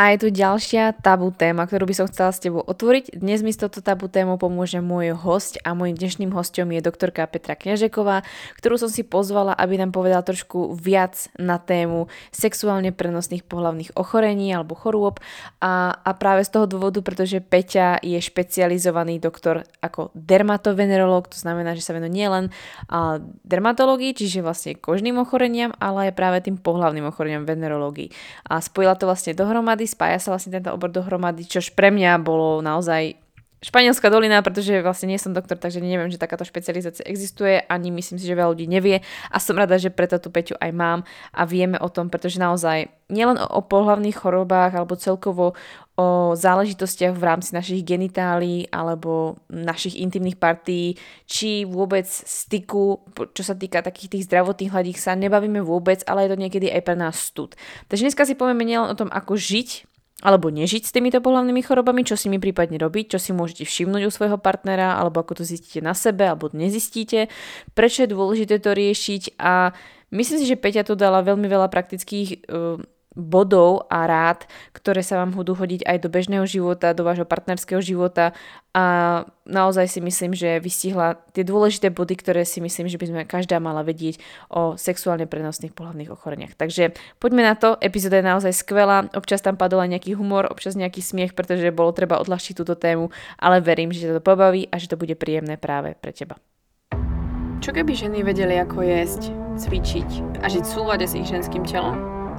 A je tu ďalšia tabu téma, ktorú by som chcela s tebou otvoriť. Dnes mi s touto tabu tému pomôže môj host a môjim dnešným hostom je doktorka Petra Knežeková, ktorú som si pozvala, aby nám povedala trošku viac na tému sexuálne prenosných pohlavných ochorení alebo chorôb. A, a práve z toho dôvodu, pretože Peťa je špecializovaný doktor ako dermatovenerolog, to znamená, že sa venuje nielen dermatológii, čiže vlastne kožným ochoreniam, ale aj práve tým pohlavným ochoreniam venerológii. A spojila to vlastne dohromady spája sa vlastne tento obor dohromady, čož pre mňa bolo naozaj Španielská dolina, pretože vlastne nie som doktor, takže neviem, že takáto špecializácia existuje, ani myslím si, že veľa ľudí nevie a som rada, že preto tú Peťu aj mám a vieme o tom, pretože naozaj nielen o pohlavných chorobách alebo celkovo o záležitostiach v rámci našich genitálií alebo našich intimných partí, či vôbec styku, čo sa týka takých tých zdravotných hľadík sa nebavíme vôbec, ale je to niekedy aj pre nás stud. Takže dneska si povieme nielen o tom, ako žiť alebo nežiť s týmito pohľavnými chorobami, čo si mi prípadne robiť, čo si môžete všimnúť u svojho partnera, alebo ako to zistíte na sebe, alebo nezistíte, prečo je dôležité to riešiť? A myslím si, že Peťa tu dala veľmi veľa praktických uh, bodov a rád, ktoré sa vám budú hodiť aj do bežného života, do vášho partnerského života a naozaj si myslím, že vystihla tie dôležité body, ktoré si myslím, že by sme každá mala vedieť o sexuálne prenosných pohľadných ochoreniach. Takže poďme na to, epizóda je naozaj skvelá, občas tam padol aj nejaký humor, občas nejaký smiech, pretože bolo treba odľahčiť túto tému, ale verím, že to pobaví a že to bude príjemné práve pre teba. Čo keby ženy vedeli, ako jesť, cvičiť a žiť v súlade s ich ženským telom?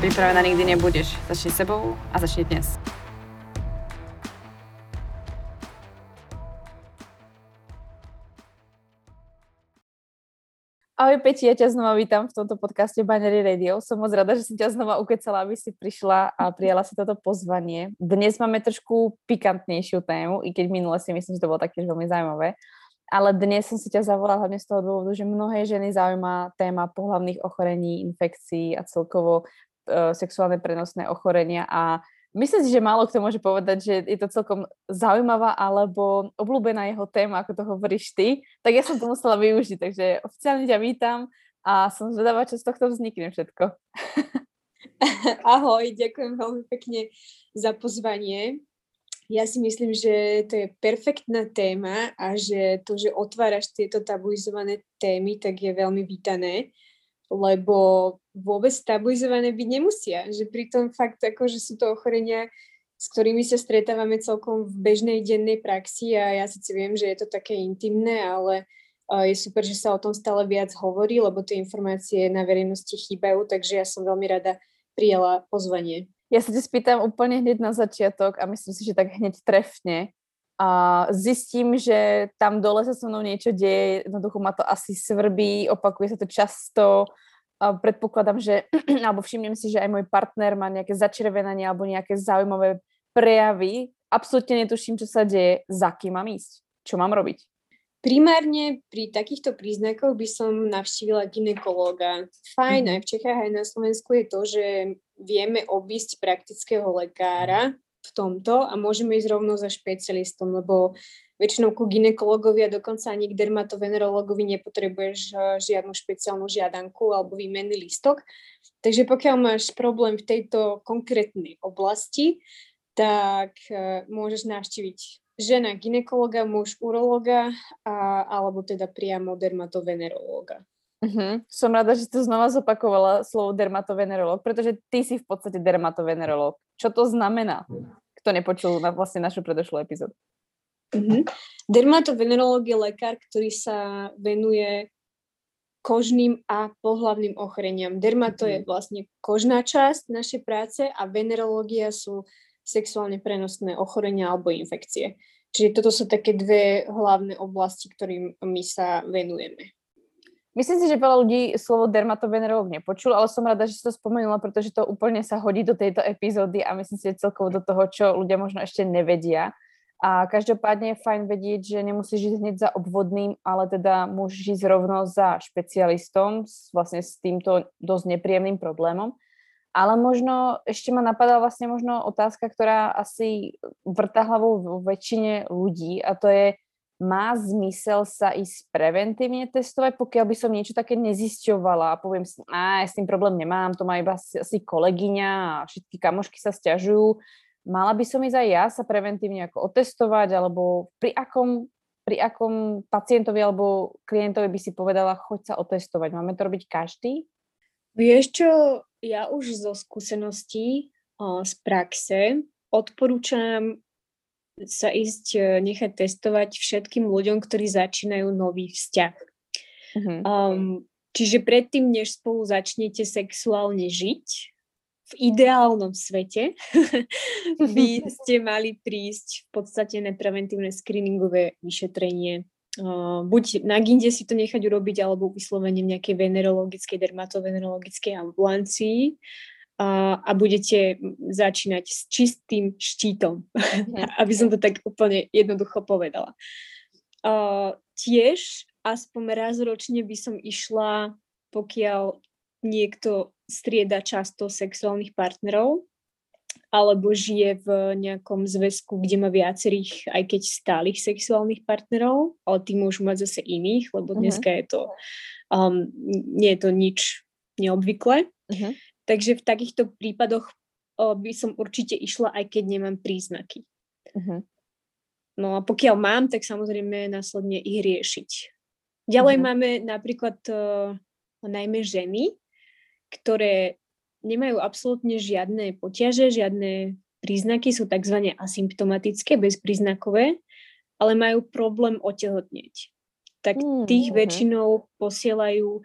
Pripravená nikdy nebudeš. Začni sebou a začni dnes. Ahoj Peti, ja ťa znova vítam v tomto podcaste Banery Radio. Som moc rada, že som ťa znova ukecala, aby si prišla a prijala si toto pozvanie. Dnes máme trošku pikantnejšiu tému, i keď minule si myslím, že to bolo taktiež veľmi zaujímavé. Ale dnes som si ťa zavolala hlavne z toho dôvodu, že mnohé ženy zaujíma téma pohlavných ochorení, infekcií a celkovo sexuálne prenosné ochorenia a myslím si, že málo kto môže povedať, že je to celkom zaujímavá alebo obľúbená jeho téma, ako to hovoríš ty, tak ja som to musela využiť, takže oficiálne ťa vítam a som zvedavá, čo z tohto vznikne všetko. Ahoj, ďakujem veľmi pekne za pozvanie. Ja si myslím, že to je perfektná téma a že to, že otváraš tieto tabuizované témy, tak je veľmi vítané lebo vôbec stabilizované byť nemusia. Že pritom fakt ako, že sú to ochorenia, s ktorými sa stretávame celkom v bežnej dennej praxi a ja síce viem, že je to také intimné, ale je super, že sa o tom stále viac hovorí, lebo tie informácie na verejnosti chýbajú, takže ja som veľmi rada prijala pozvanie. Ja sa ti spýtam úplne hneď na začiatok a myslím si, že tak hneď trefne. A zistím, že tam dole sa so mnou niečo deje, jednoducho ma to asi svrbí, opakuje sa to často, a predpokladám, že, alebo všimnem si, že aj môj partner má nejaké začervenanie alebo nejaké zaujímavé prejavy. Absolutne netuším, čo sa deje, za kým mám ísť, čo mám robiť. Primárne pri takýchto príznakoch by som navštívila ginekológa. Fajn, mm. aj v Čechách, aj na Slovensku je to, že vieme obísť praktického lekára, v tomto a môžeme ísť rovno za špecialistom, lebo väčšinou ku ginekologovi a dokonca ani k dermatovenerologovi nepotrebuješ eh, žiadnu špeciálnu žiadanku alebo výmenný lístok. Takže pokiaľ máš problém v tejto konkrétnej oblasti, tak eh, môžeš navštíviť žena ginekologa, muž urologa a, alebo teda priamo dermatovenerológa. Uh-huh. Som rada, že si znova zopakovala slovo dermatovenerolog, pretože ty si v podstate dermatovenerolog. Čo to znamená? Kto nepočul na vlastne našu predošlú epizódu. Uh-huh. Dermatovenerolog je lekár, ktorý sa venuje kožným a pohlavným ochoreniam. Dermato je mhm. vlastne kožná časť našej práce a venerológia sú sexuálne prenosné ochorenia alebo infekcie. Čiže toto sú také dve hlavné oblasti, ktorým my sa venujeme. Myslím si, že veľa ľudí slovo dermatovenerolog nepočul, ale som rada, že si to spomenula, pretože to úplne sa hodí do tejto epizódy a myslím si, že celkovo do toho, čo ľudia možno ešte nevedia. A každopádne je fajn vedieť, že nemusíš ísť hneď za obvodným, ale teda môžeš ísť rovno za špecialistom vlastne s týmto dosť nepríjemným problémom. Ale možno ešte ma napadá vlastne možno otázka, ktorá asi vrta hlavou vo väčšine ľudí a to je, má zmysel sa ísť preventívne testovať, pokiaľ by som niečo také nezisťovala a poviem si, a ja s tým problém nemám, to má iba asi, kolegyňa a všetky kamošky sa stiažujú. Mala by som ísť aj ja sa preventívne ako otestovať, alebo pri akom, pri akom pacientovi alebo klientovi by si povedala, choď sa otestovať. Máme to robiť každý? Vieš čo, ja už zo skúseností z praxe odporúčam sa ísť e, nechať testovať všetkým ľuďom, ktorí začínajú nový vzťah. Uh-huh. Um, čiže predtým, než spolu začnete sexuálne žiť, v ideálnom svete by ste mali prísť v podstate na preventívne screeningové vyšetrenie uh, buď na ginde si to nechať urobiť, alebo vyslovene v nejakej venerologickej, dermatovenerologickej ambulancii a, a budete začínať s čistým štítom, mm. aby som to tak úplne jednoducho povedala. Uh, tiež aspoň raz ročne by som išla, pokiaľ niekto strieda často sexuálnych partnerov, alebo žije v nejakom zväzku, kde má viacerých, aj keď stálych sexuálnych partnerov, ale tí môžu mať zase iných, lebo mhm. dneska je to, um, nie je to nič neobvyklé. Uh-huh. Takže v takýchto prípadoch uh, by som určite išla, aj keď nemám príznaky. Uh-huh. No a pokiaľ mám, tak samozrejme následne ich riešiť. Ďalej uh-huh. máme napríklad uh, najmä ženy, ktoré nemajú absolútne žiadne potiaže, žiadne príznaky, sú tzv. asymptomatické, bezpríznakové, ale majú problém otehotnieť. Tak mm, tých mm, väčšinou posielajú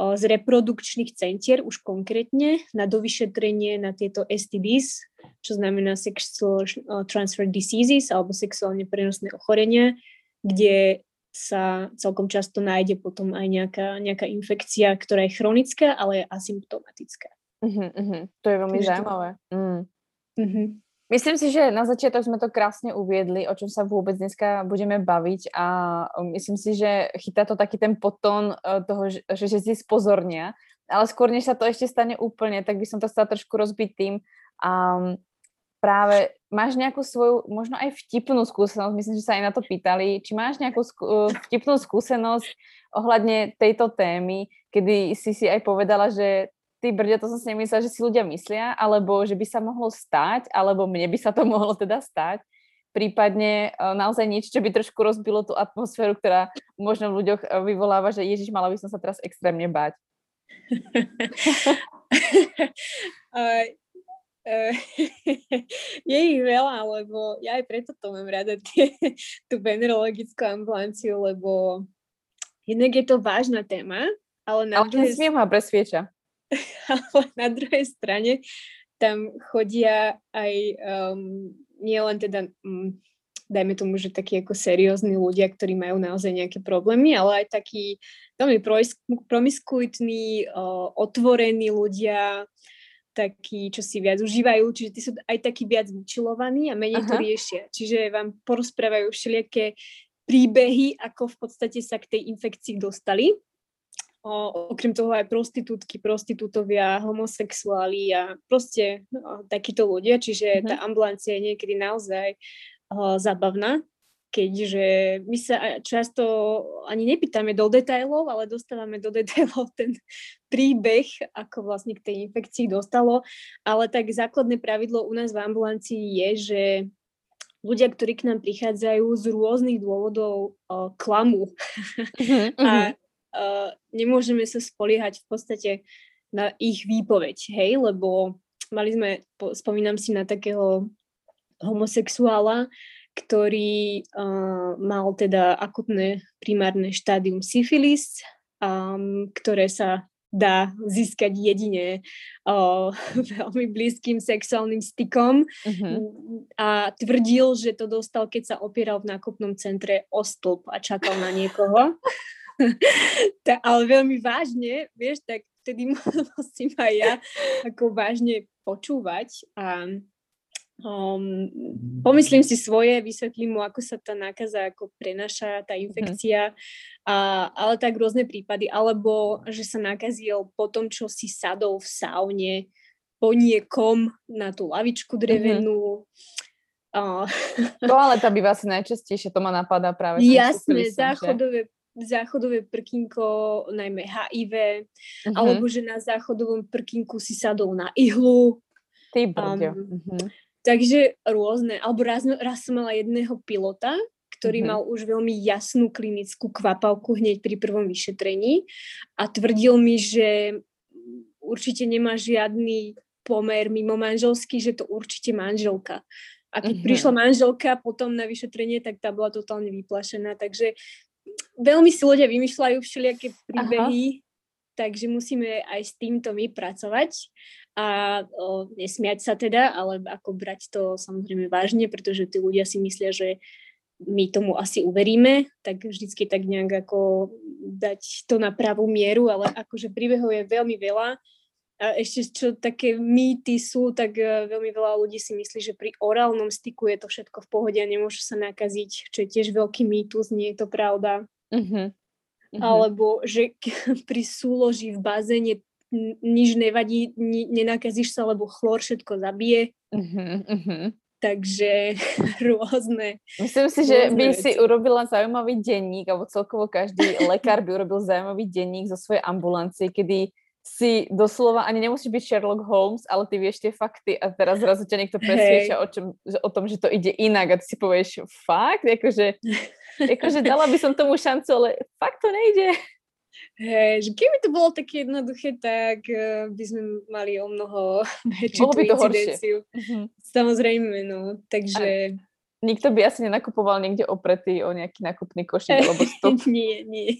z reprodukčných centier už konkrétne na dovyšetrenie na tieto STDs, čo znamená Sexual Transfer Diseases alebo sexuálne prenosné ochorenia, kde sa celkom často nájde potom aj nejaká, nejaká infekcia, ktorá je chronická, ale je asymptomatická. Uh-huh, uh-huh. To je veľmi zaujímavé. Mm. Uh-huh. Myslím si, že na začiatok sme to krásne uviedli, o čom sa vôbec dneska budeme baviť a myslím si, že chytá to taký ten potón uh, toho, že, že si spozornia, ale skôr než sa to ešte stane úplne, tak by som to chcela trošku rozbiť tým. Um, práve máš nejakú svoju, možno aj vtipnú skúsenosť, myslím, že sa aj na to pýtali, či máš nejakú skú, uh, vtipnú skúsenosť ohľadne tejto témy, kedy si si aj povedala, že ty brďa, to som si nemyslela, že si ľudia myslia, alebo že by sa mohlo stať, alebo mne by sa to mohlo teda stať. Prípadne uh, naozaj niečo, čo by trošku rozbilo tú atmosféru, ktorá možno v ľuďoch uh, vyvoláva, že Ježiš, mala by som sa teraz extrémne báť. uh, je ich veľa, lebo ja aj preto to mám rada, tie, tú venerologickú ambulanciu, lebo jednak je to vážna téma, ale na ale druhej... nesmiem ma presvieča. ale na druhej strane tam chodia aj um, len teda um, dajme tomu, že takí ako seriózni ľudia, ktorí majú naozaj nejaké problémy, ale aj takí veľmi promiskuitní, uh, otvorení ľudia, takí, čo si viac užívajú, čiže tí sú aj takí viac vyčilovaní a menej Aha. to riešia. Čiže vám porozprávajú všelijaké príbehy, ako v podstate sa k tej infekcii dostali O, okrem toho aj prostitútky, prostitútovia, homosexuáli a proste no, takíto ľudia, čiže mm-hmm. tá ambulancia je niekedy naozaj o, zabavná, keďže my sa často ani nepýtame do detailov, ale dostávame do detailov ten príbeh, ako vlastne k tej infekcii dostalo, ale tak základné pravidlo u nás v ambulancii je, že ľudia, ktorí k nám prichádzajú z rôznych dôvodov, o, klamu. Mm-hmm. a uh, nemôžeme sa spoliehať v podstate na ich výpoveď, hej, lebo mali sme, spomínam si na takého homosexuála, ktorý uh, mal teda akutné primárne štádium syfilis, um, ktoré sa dá získať jedine uh, veľmi blízkym sexuálnym stykom uh-huh. a tvrdil, že to dostal, keď sa opieral v nákupnom centre o stĺp a čakal na niekoho. tá, ale veľmi vážne, vieš, tak vtedy musím aj ja ako vážne počúvať a um, pomyslím si svoje, vysvetlím mu, ako sa tá nákaza ako prenaša, tá mhm. infekcia, a, ale tak rôzne prípady, alebo že sa nakazil po tom, čo si sadol v saune po niekom na tú lavičku mhm. drevenú. Mm-hmm. Uh. Toaleta býva asi najčastejšie, to ma napadá práve. Jasné, záchodové, záchodové prkínko, najmä HIV, uh-huh. alebo že na záchodovom prkínku si sadol na ihlu. Ty brďo. Um, uh-huh. Takže rôzne. Alebo raz, raz som mala jedného pilota, ktorý uh-huh. mal už veľmi jasnú klinickú kvapavku hneď pri prvom vyšetrení a tvrdil mi, že určite nemá žiadny pomer mimo manželský, že to určite manželka. A keď uh-huh. prišla manželka potom na vyšetrenie, tak tá bola totálne vyplašená. Takže veľmi si ľudia vymýšľajú všelijaké príbehy, Aha. takže musíme aj s týmto my pracovať a o, nesmiať sa teda, ale ako brať to samozrejme vážne, pretože tí ľudia si myslia, že my tomu asi uveríme, tak vždycky tak nejak ako dať to na pravú mieru, ale akože príbehov je veľmi veľa a ešte čo také mýty sú, tak uh, veľmi veľa ľudí si myslí, že pri orálnom styku je to všetko v pohode a nemôže sa nakaziť, čo je tiež veľký mýtus, nie je to pravda. Uh-huh. Uh-huh. Alebo že pri súloži v bazéne nič nevadí, ni, nenakazíš sa, lebo chlor všetko zabije. Uh-huh. Uh-huh. Takže rôzne. Myslím si, že by veci. si urobila zaujímavý denník, alebo celkovo každý lekár by urobil zaujímavý denník zo svojej ambulancie, kedy si doslova ani nemusíš byť Sherlock Holmes, ale ty vieš tie fakty a teraz zrazu ťa niekto presvieča o, čom, o tom, že to ide inak a ty si povieš, fakt? Akože, akože dala by som tomu šancu, ale fakt to nejde. Hej, že keby to bolo také jednoduché, tak uh, by sme mali o mnoho väčšiu Bolo by to incidenciu. Uh-huh. Samozrejme, no. Takže... A nikto by asi nenakupoval niekde opretý o nejaký nakupný košík alebo stop. nie, nie.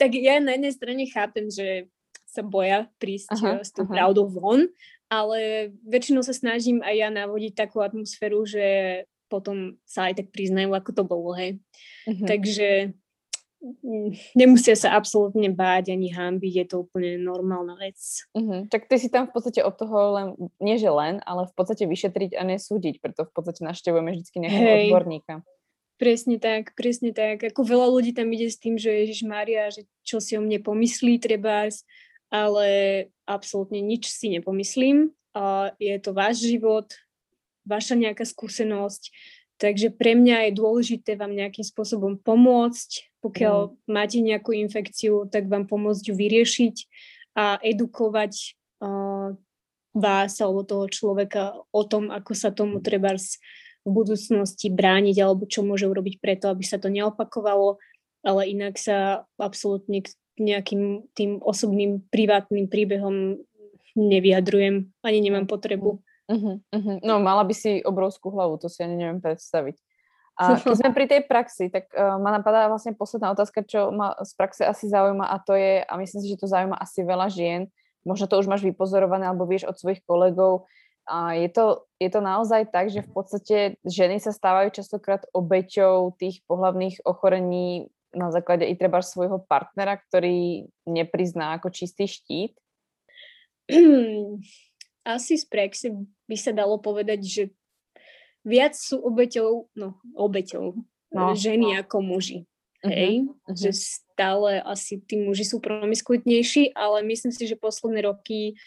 Tak ja na jednej strane chápem, že sa boja prísť aha, eh, s tou aha. pravdou von, ale väčšinou sa snažím aj ja navodiť takú atmosféru, že potom sa aj tak priznajú, ako to bolo, hej. Uh-huh. Takže mm, nemusia sa absolútne báť ani hambiť, je to úplne normálna vec. Uh-huh. Tak ty si tam v podstate od toho len, nie že len, ale v podstate vyšetriť a nesúdiť, preto v podstate naštevujeme vždy nejakého Hej. odborníka. Presne tak, presne tak. Ako veľa ľudí tam ide s tým, že Ježiš Mária, že čo si o mne pomyslí, treba ale absolútne nič si nepomyslím. A je to váš život, vaša nejaká skúsenosť, takže pre mňa je dôležité vám nejakým spôsobom pomôcť. Pokiaľ mm. máte nejakú infekciu, tak vám pomôcť ju vyriešiť a edukovať uh, vás alebo toho človeka o tom, ako sa tomu treba v budúcnosti brániť alebo čo môže urobiť preto, aby sa to neopakovalo, ale inak sa absolútne k nejakým tým osobným, privátnym príbehom nevyjadrujem, ani nemám potrebu. Uh-huh, uh-huh. No, mala by si obrovskú hlavu, to si ani neviem predstaviť. A keď sme pri tej praxi, tak uh, ma napadá vlastne posledná otázka, čo ma z praxe asi zaujíma a to je, a myslím si, že to zaujíma asi veľa žien, možno to už máš vypozorované alebo vieš od svojich kolegov, a je to, je to naozaj tak, že v podstate ženy sa stávajú častokrát obeťou tých pohlavných ochorení na základe i treba svojho partnera, ktorý neprizná ako čistý štít? Asi z praxe by sa dalo povedať, že viac sú obeťou, no obeťou, no, ženy no. ako muži. Uh-huh, hej, uh-huh. že stále asi tí muži sú promiskuitnejší, ale myslím si, že posledné roky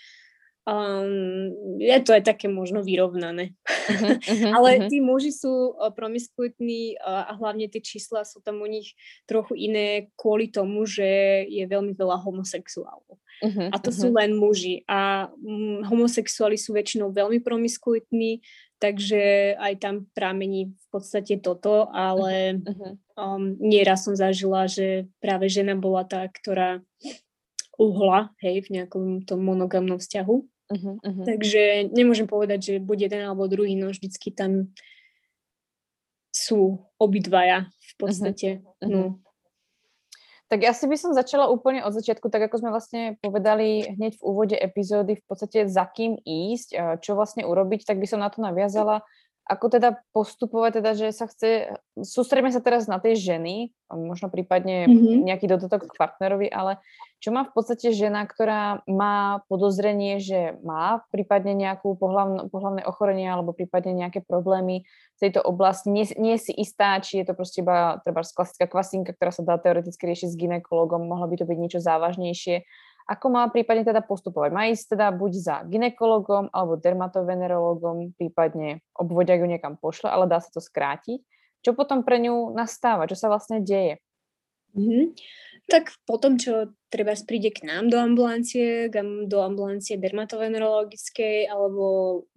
um, je to aj také možno vyrovnané. Uh-huh, uh-huh, Ale uh-huh. tí muži sú uh, promiskuitní uh, a hlavne tie čísla sú tam u nich trochu iné kvôli tomu, že je veľmi veľa homosexuálov. Uh-huh, a to uh-huh. sú len muži. A um, homosexuáli sú väčšinou veľmi promiskuitní, takže aj tam pramení v podstate toto, ale uh-huh. um, nieraz som zažila, že práve žena bola tá, ktorá uhla, hej, v nejakom tom monogamnom vzťahu. Uh-huh, uh-huh. Takže nemôžem povedať, že buď jeden alebo druhý, no vždycky tam sú obidvaja v podstate. Uh-huh, uh-huh. No. Tak ja si by som začala úplne od začiatku, tak ako sme vlastne povedali hneď v úvode epizódy, v podstate za kým ísť, čo vlastne urobiť, tak by som na to naviazala ako teda postupovať, teda, že sa chce, sústredíme sa teraz na tie ženy, možno prípadne mm-hmm. nejaký dodatok k partnerovi, ale čo má v podstate žena, ktorá má podozrenie, že má prípadne nejakú pohlavn, pohlavné ochorenie alebo prípadne nejaké problémy v tejto oblasti, nie, nie si istá, či je to proste iba treba klasická kvasinka, ktorá sa dá teoreticky riešiť s ginekologom, mohlo by to byť niečo závažnejšie, ako má prípadne teda postupovať? Má ísť teda buď za ginekologom alebo dermatovenerologom, prípadne obvodia ju niekam pošle, ale dá sa to skrátiť. Čo potom pre ňu nastáva? Čo sa vlastne deje? Mm-hmm. Tak potom, čo treba príde k nám do ambulancie, do ambulancie dermatovenerologickej alebo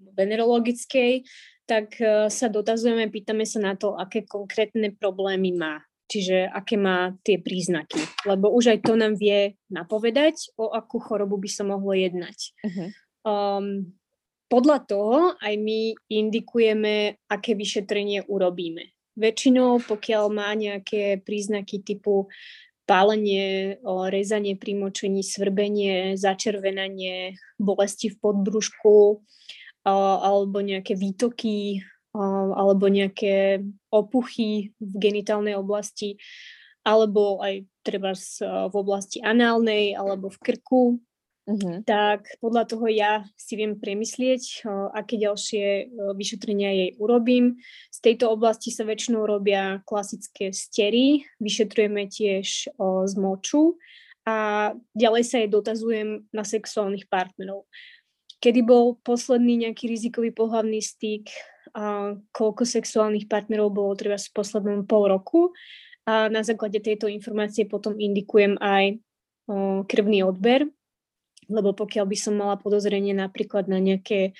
venerologickej, tak eh, sa dotazujeme, pýtame sa na to, aké konkrétne problémy má čiže aké má tie príznaky. Lebo už aj to nám vie napovedať, o akú chorobu by sa mohlo jednať. Uh-huh. Um, podľa toho aj my indikujeme, aké vyšetrenie urobíme. Väčšinou, pokiaľ má nejaké príznaky typu pálenie, rezanie pri močení, svrbenie, začervenanie, bolesti v podbrušku alebo nejaké výtoky alebo nejaké opuchy v genitálnej oblasti, alebo aj treba v oblasti análnej alebo v krku, uh-huh. tak podľa toho ja si viem premyslieť, aké ďalšie vyšetrenia jej urobím. Z tejto oblasti sa väčšinou robia klasické stery, vyšetrujeme tiež z moču a ďalej sa jej dotazujem na sexuálnych partnerov. Kedy bol posledný nejaký rizikový pohľavný styk, a koľko sexuálnych partnerov bolo treba v poslednom pol roku a na základe tejto informácie potom indikujem aj o, krvný odber, lebo pokiaľ by som mala podozrenie napríklad na nejaké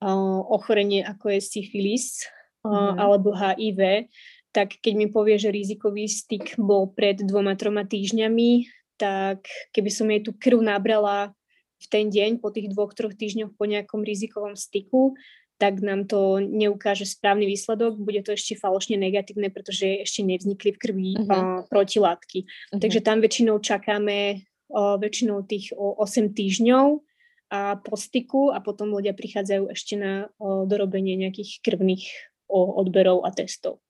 o, ochorenie ako je syfilis mm. alebo HIV, tak keď mi povie, že rizikový styk bol pred dvoma, troma týždňami, tak keby som jej tú krv nabrala v ten deň, po tých dvoch, troch týždňoch po nejakom rizikovom styku, tak nám to neukáže správny výsledok, bude to ešte falošne negatívne, pretože ešte nevznikli v krvi uh-huh. uh, protilátky. Uh-huh. Takže tam väčšinou čakáme uh, väčšinou tých uh, 8 týždňov a po styku a potom ľudia prichádzajú ešte na uh, dorobenie nejakých krvných uh, odberov a testov.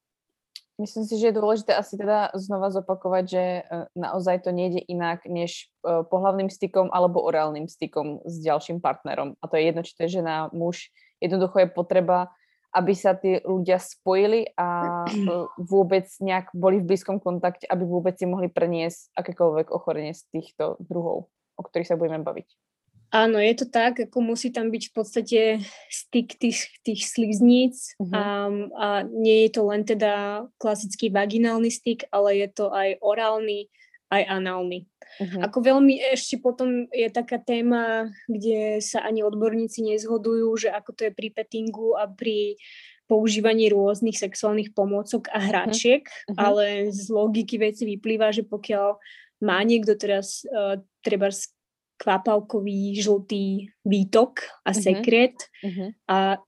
Myslím si, že je dôležité asi teda znova zopakovať, že naozaj to nejde inak než pohľavným stykom alebo orálnym stykom s ďalším partnerom. A to je jedno, či to je žena, muž, Jednoducho je potreba, aby sa tí ľudia spojili a vôbec nejak boli v blízkom kontakte, aby vôbec si mohli preniesť akékoľvek ochorenie z týchto druhov, o ktorých sa budeme baviť. Áno, je to tak, ako musí tam byť v podstate styk tých, tých slizníc uh-huh. a, a nie je to len teda klasický vaginálny styk, ale je to aj orálny, aj análny. Uh-huh. Ako veľmi ešte potom je taká téma, kde sa ani odborníci nezhodujú, že ako to je pri pettingu a pri používaní rôznych sexuálnych pomôcok a hračiek, uh-huh. ale z logiky veci vyplýva, že pokiaľ má niekto teraz uh, treba kvapalkový žltý výtok a sekret uh-huh. a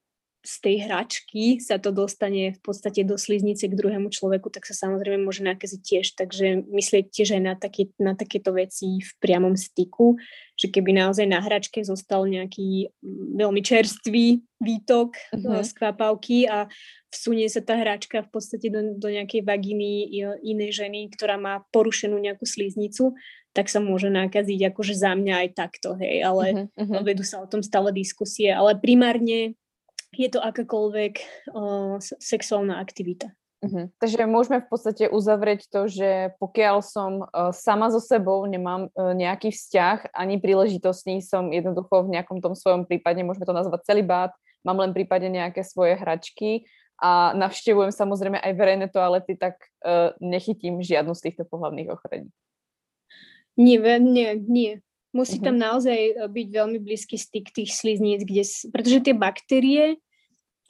z tej hračky sa to dostane v podstate do sliznice k druhému človeku, tak sa samozrejme môže nakaziť tiež. Takže myslieť tiež aj na, taký, na takéto veci v priamom styku, že keby naozaj na hračke zostal nejaký mm, veľmi čerstvý výtok uh-huh. z kvapavky a vsunie sa tá hračka v podstate do, do nejakej vaginy inej ženy, ktorá má porušenú nejakú sliznicu, tak sa môže nakaziť akože za mňa aj takto, hej, ale uh-huh. vedú sa o tom stále diskusie, ale primárne je to akákoľvek uh, sexuálna aktivita. Uh-huh. Takže môžeme v podstate uzavrieť to, že pokiaľ som uh, sama so sebou, nemám uh, nejaký vzťah, ani príležitostný, som jednoducho v nejakom tom svojom prípade, môžeme to nazvať celibát, mám len prípadne nejaké svoje hračky a navštevujem samozrejme aj verejné toalety, tak uh, nechytím žiadnu z týchto pohľavných ochorení. Nie, nie, nie. Musí uh-huh. tam naozaj e, byť veľmi blízky styk tých slizníc, kde, pretože tie baktérie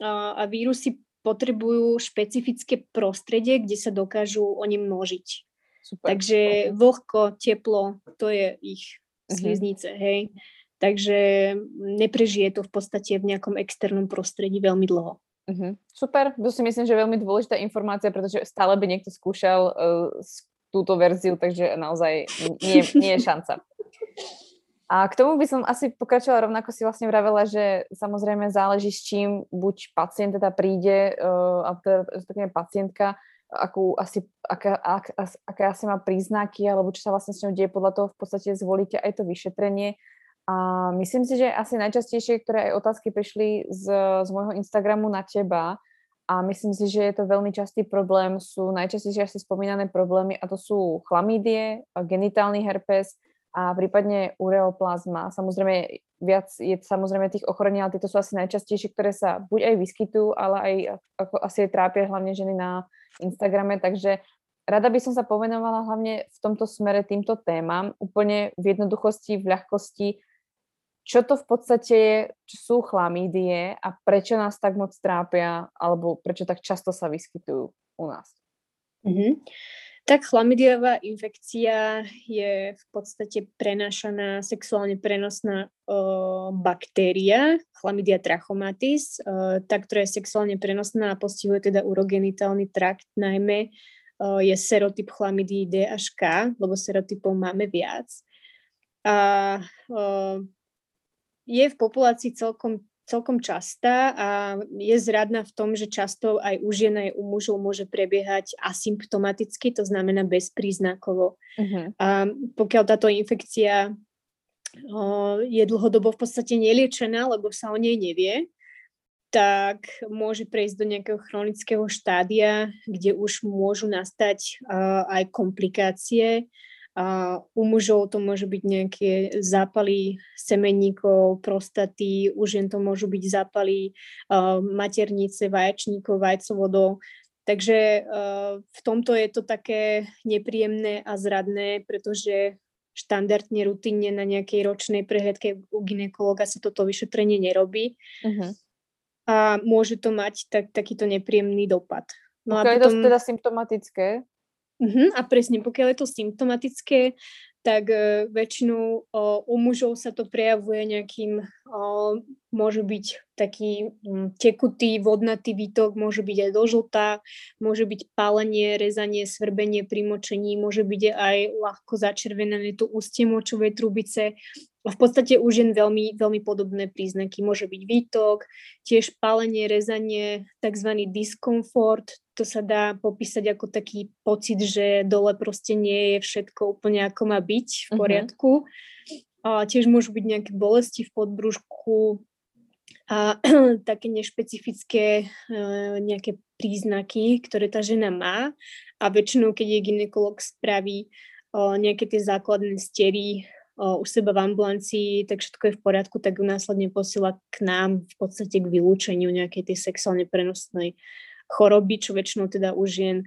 a, vírusy potrebujú špecifické prostredie, kde sa dokážu oni množiť. Super. Takže okay. vlhko, teplo, to je ich uh-huh. sliznice, hej. Takže neprežije to v podstate v nejakom externom prostredí veľmi dlho. Uh-huh. Super, to si myslím, že je veľmi dôležitá informácia, pretože stále by niekto skúšal uh, túto verziu, takže naozaj nie, nie je šanca. A k tomu by som asi pokračovala rovnako si vlastne vravela, že samozrejme záleží s čím buď pacient teda príde, uh, a teda pacientka, akú asi, aká, ak, aké asi má príznaky, alebo čo sa vlastne s ňou deje, podľa toho v podstate zvolíte aj to vyšetrenie. A myslím si, že asi najčastejšie, ktoré aj otázky prišli z, z môjho Instagramu na teba, a myslím si, že je to veľmi častý problém, sú najčastejšie asi spomínané problémy a to sú chlamídie, genitálny herpes a prípadne ureoplazma. Samozrejme, viac je samozrejme tých ochorení, ale tieto sú asi najčastejšie, ktoré sa buď aj vyskytujú, ale aj ako asi trápia hlavne ženy na Instagrame, takže rada by som sa povenovala hlavne v tomto smere týmto témam, úplne v jednoduchosti, v ľahkosti, čo to v podstate je, čo sú chlamídie a prečo nás tak moc trápia, alebo prečo tak často sa vyskytujú u nás. Mm-hmm. Tak chlamidiová infekcia je v podstate prenášaná, sexuálne prenosná o, baktéria, chlamydia trachomatis, o, tá, ktorá je sexuálne prenosná a postihuje teda urogenitálny trakt, najmä o, je serotyp chlamidii D až K, lebo serotypov máme viac. A o, je v populácii celkom, celkom častá a je zradná v tom, že často aj u žien aj u mužov môže prebiehať asymptomaticky, to znamená bezpríznakovo. Uh-huh. A pokiaľ táto infekcia je dlhodobo v podstate neliečená, lebo sa o nej nevie, tak môže prejsť do nejakého chronického štádia, kde už môžu nastať aj komplikácie, a u mužov to môžu byť nejaké zápaly semenníkov, prostaty, u žien to môžu byť zápaly uh, maternice, vaječníkov, vajcovodov. Takže uh, v tomto je to také nepríjemné a zradné, pretože štandardne, rutinne na nejakej ročnej prehľadke u ginekologa sa toto vyšetrenie nerobí. Uh-huh. A môže to mať tak, takýto nepríjemný dopad. No okay, a potom... je to teda symptomatické? Uh-huh, a presne, pokiaľ je to symptomatické, tak uh, väčšinou uh, u mužov sa to prejavuje nejakým, uh, môže byť taký um, tekutý, vodnatý výtok, môže byť aj dožltá, môže byť pálenie, rezanie, svrbenie pri močení, môže byť aj ľahko začervené tu ústie močovej trubice, v podstate už jen veľmi, veľmi podobné príznaky. Môže byť výtok, tiež pálenie, rezanie, tzv. diskomfort. To sa dá popísať ako taký pocit, že dole proste nie je všetko úplne ako má byť v mhm. poriadku. Uh-huh. A tiež môžu byť nejaké bolesti v podbrušku a také nešpecifické uh, nejaké príznaky, ktoré tá žena má. A väčšinou, keď jej ginekolog spraví uh, nejaké tie základné stery, u seba v ambulancii, tak všetko je v poriadku, tak ju následne posiela k nám v podstate k vylúčeniu nejakej tej sexuálne prenosnej choroby, čo väčšinou teda už žien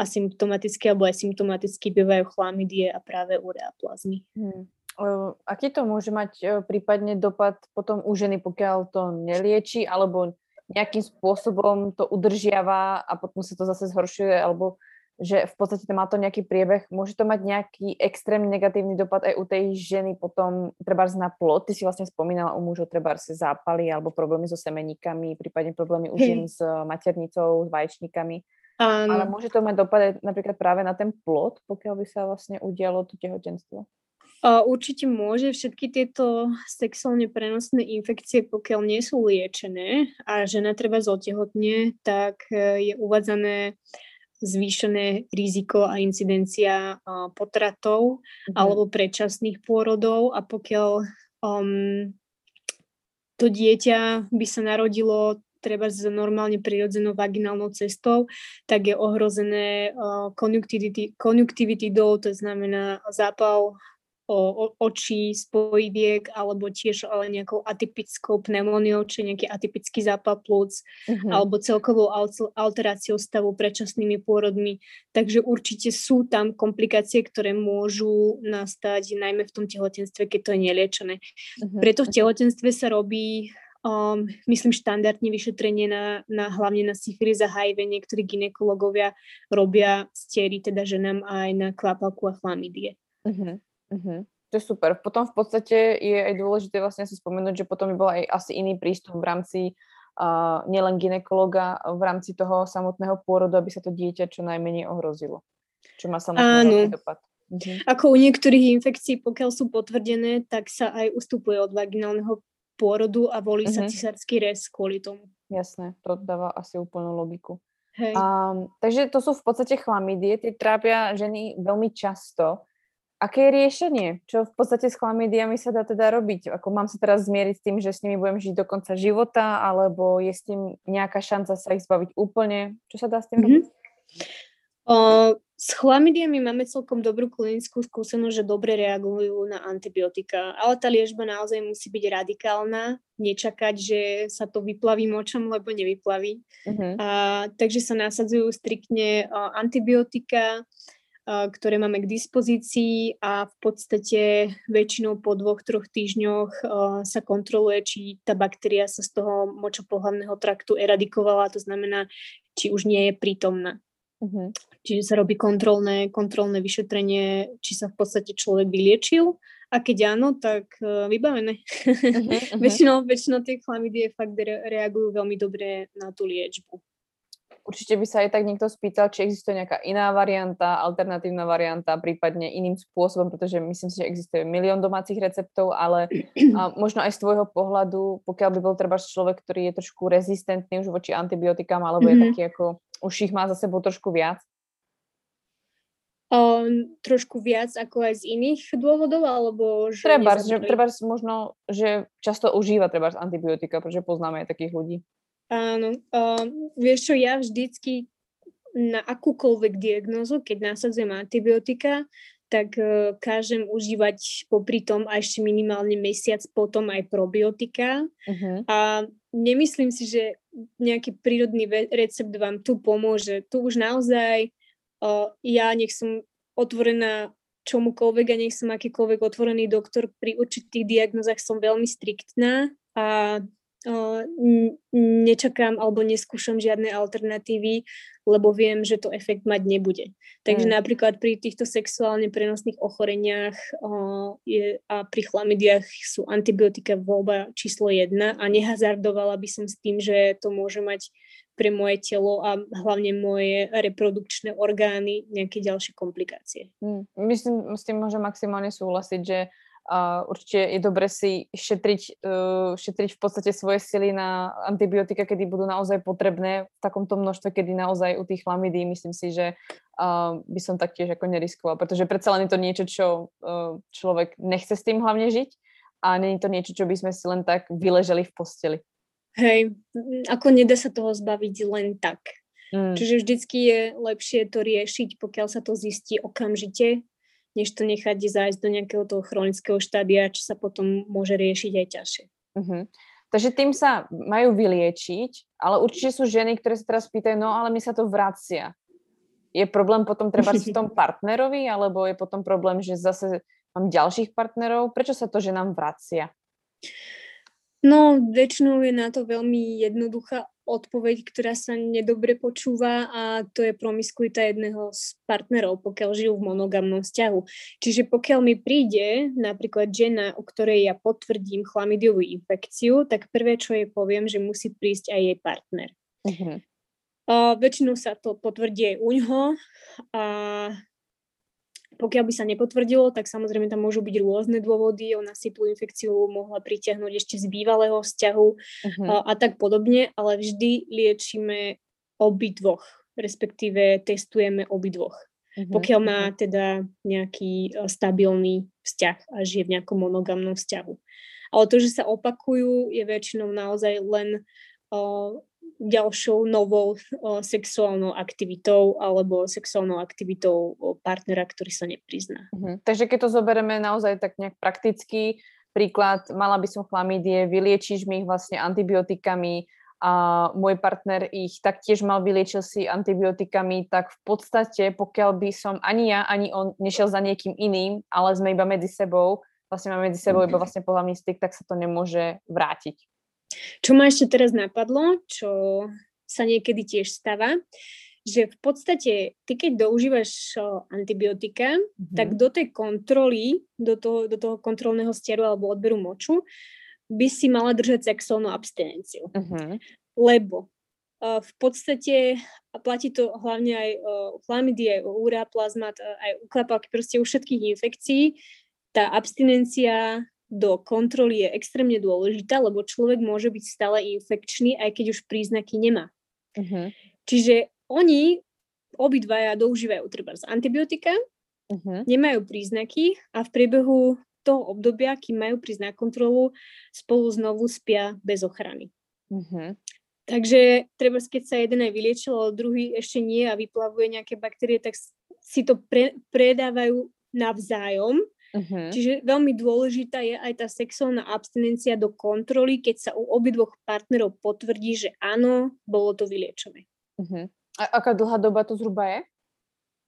asymptomaticky alebo aj symptomaticky bývajú chlamydie a práve ureaplazmy. Hmm. Aký to môže mať prípadne dopad potom u ženy, pokiaľ to nelieči alebo nejakým spôsobom to udržiava a potom sa to zase zhoršuje alebo že v podstate má to nejaký priebeh, môže to mať nejaký extrémne negatívny dopad aj u tej ženy potom treba na plod. Ty si vlastne spomínala u mužov treba si zápaly alebo problémy so semeníkami, prípadne problémy u žien s maternicou, s vaječníkami. Um, Ale môže to mať dopad aj napríklad práve na ten plod, pokiaľ by sa vlastne udialo to tehotenstvo? Určite môže všetky tieto sexuálne prenosné infekcie, pokiaľ nie sú liečené a žena treba zotehotne, tak e, je uvádzané zvýšené riziko a incidencia potratov mm-hmm. alebo predčasných pôrodov a pokiaľ um, to dieťa by sa narodilo treba s normálne prirodzenou vaginálnou cestou, tak je ohrozené uh, konjunktivitidou, to znamená zápal o, o, očí, spojiviek alebo tiež ale nejakou atypickou pneumóniou, či nejaký atypický zápal plúc uh-huh. alebo celkovou alteráciou stavu predčasnými pôrodmi. Takže určite sú tam komplikácie, ktoré môžu nastať najmä v tom tehotenstve, keď to je neliečené. Uh-huh. Preto v tehotenstve sa robí um, myslím, štandardne vyšetrenie na, na hlavne na syfilis a HIV. Niektorí ginekologovia robia stiery teda ženám aj na kvapalku a chlamydie. Uh-huh. Uh-huh. To je super. Potom v podstate je aj dôležité vlastne si spomenúť, že potom by bol aj asi iný prístup v rámci uh, nielen ginekologa, v rámci toho samotného pôrodu, aby sa to dieťa čo najmenej ohrozilo. Čo má samozrejme dopad. Uh-huh. Ako u niektorých infekcií, pokiaľ sú potvrdené, tak sa aj ustupuje od vaginálneho pôrodu a volí uh-huh. sa cisársky rez kvôli tomu. Jasné, to dáva asi úplnú logiku. Hej. Um, takže to sú v podstate chlamydie, tie trápia ženy veľmi často. Aké je riešenie? Čo v podstate s chlamidiami sa dá teda robiť? Ako mám sa teraz zmieriť s tým, že s nimi budem žiť do konca života, alebo je s tým nejaká šanca sa ich zbaviť úplne? Čo sa dá s tým mm-hmm. robiť? O, s chlamidiami máme celkom dobrú klinickú skúsenosť, že dobre reagujú na antibiotika, ale tá liežba naozaj musí byť radikálna, nečakať, že sa to vyplaví močom, lebo nevyplaví. Uh-huh. A, takže sa nasadzujú striktne antibiotika, ktoré máme k dispozícii a v podstate väčšinou po dvoch, troch týždňoch sa kontroluje, či tá baktéria sa z toho močopohlavného traktu eradikovala, to znamená, či už nie je prítomná. Uh-huh. Čiže sa robí kontrolné, kontrolné vyšetrenie, či sa v podstate človek vyliečil a keď áno, tak uh, vybavené. Uh-huh, uh-huh. väčšinou, väčšinou tie chlamydie fakt re- reagujú veľmi dobre na tú liečbu. Určite by sa aj tak niekto spýtal, či existuje nejaká iná varianta, alternatívna varianta, prípadne iným spôsobom, pretože myslím si, že existuje milión domácich receptov, ale a možno aj z tvojho pohľadu, pokiaľ by bol treba človek, ktorý je trošku rezistentný už voči antibiotikám, alebo mm-hmm. je mhm. taký ako, už ich má za sebou trošku viac, Um, trošku viac ako aj z iných dôvodov, alebo že... Treba, že treba možno, že často užíva treba antibiotika, pretože poznáme aj takých ľudí. Áno. Uh, vieš čo, ja vždycky na akúkoľvek diagnozu, keď nasadzujem antibiotika, tak uh, kážem užívať popri tom a ešte minimálne mesiac potom aj probiotika. Uh-huh. A nemyslím si, že nejaký prírodný recept vám tu pomôže. Tu už naozaj uh, ja nech som otvorená čomukoľvek a nech som akýkoľvek otvorený doktor, pri určitých diagnozách som veľmi striktná a nečakám alebo neskúšam žiadne alternatívy, lebo viem, že to efekt mať nebude. Takže mm. napríklad pri týchto sexuálne prenosných ochoreniach je, a pri chlamidiach sú antibiotika voľba číslo jedna a nehazardovala by som s tým, že to môže mať pre moje telo a hlavne moje reprodukčné orgány nejaké ďalšie komplikácie. Mm. Myslím, s tým môžem maximálne súhlasiť, že a určite je dobre si šetriť, uh, šetriť v podstate svoje sily na antibiotika, kedy budú naozaj potrebné v takomto množstve, kedy naozaj u tých chlamidí myslím si, že by som taktiež ako neriskoval, pretože predsa len je to niečo, čo uh, človek nechce s tým hlavne žiť a je to niečo, čo by sme si len tak vyleželi v posteli. Hej, ako nedá sa toho zbaviť len tak. Mm. Čiže vždycky je lepšie to riešiť, pokiaľ sa to zistí okamžite, než to nechať zájsť do nejakého toho chronického štádia, čo sa potom môže riešiť aj ťažšie. Uh-huh. Takže tým sa majú vyliečiť, ale určite sú ženy, ktoré sa teraz pýtajú, no ale mi sa to vracia. Je problém potom treba v tom partnerovi, alebo je potom problém, že zase mám ďalších partnerov? Prečo sa to ženám vracia? No, väčšinou je na to veľmi jednoduchá odpoveď, ktorá sa nedobre počúva a to je promiskuita jedného z partnerov, pokiaľ žijú v monogamnom vzťahu. Čiže pokiaľ mi príde napríklad žena, u ktorej ja potvrdím chlamidiovú infekciu, tak prvé, čo jej poviem, že musí prísť aj jej partner. Uh-huh. Uh, väčšinou sa to potvrdí aj u ňoho a pokiaľ by sa nepotvrdilo, tak samozrejme tam môžu byť rôzne dôvody. Ona si tú infekciu mohla pritiahnuť ešte z bývalého vzťahu uh-huh. a, a tak podobne, ale vždy liečíme obidvoch, respektíve testujeme obidvoch. Uh-huh. Pokiaľ má mhm. teda nejaký stabilný vzťah a žije v nejakom monogamnom vzťahu. Ale to, že sa opakujú, je väčšinou naozaj len uh, ďalšou novou o, sexuálnou aktivitou alebo sexuálnou aktivitou partnera, ktorý sa neprizná. Uh-huh. Takže keď to zoberieme naozaj tak nejak prakticky, príklad, mala by som chlamídie, vyliečiš mi ich vlastne antibiotikami a môj partner ich taktiež mal, vyliečil si antibiotikami, tak v podstate, pokiaľ by som ani ja, ani on nešiel za niekým iným, ale sme iba medzi sebou, vlastne máme medzi sebou iba vlastne pohľavný styk, tak sa to nemôže vrátiť. Čo ma ešte teraz napadlo, čo sa niekedy tiež stáva, že v podstate ty keď doužívaš antibiotika, mm-hmm. tak do tej kontroly, do toho, do toho kontrolného stiaru alebo odberu moču, by si mala držať sexuálnu abstinenciu. Mm-hmm. Lebo v podstate a platí to hlavne aj o chlamydie, aj o ureaplazmat, aj u klapalky, proste u všetkých infekcií. Tá abstinencia do kontroly je extrémne dôležitá, lebo človek môže byť stále infekčný, aj keď už príznaky nemá. Uh-huh. Čiže oni obidvaja doužívajú treba z antibiotika, uh-huh. nemajú príznaky a v priebehu toho obdobia, kým majú prísť na kontrolu, spolu znovu spia bez ochrany. Uh-huh. Takže treba, keď sa jeden aj vyliečil, ale druhý ešte nie a vyplavuje nejaké baktérie, tak si to pre, predávajú navzájom. Uh-huh. Čiže veľmi dôležitá je aj tá sexuálna abstinencia do kontroly, keď sa u obidvoch partnerov potvrdí, že áno, bolo to vyliečené. Uh-huh. A aká dlhá doba to zhruba je?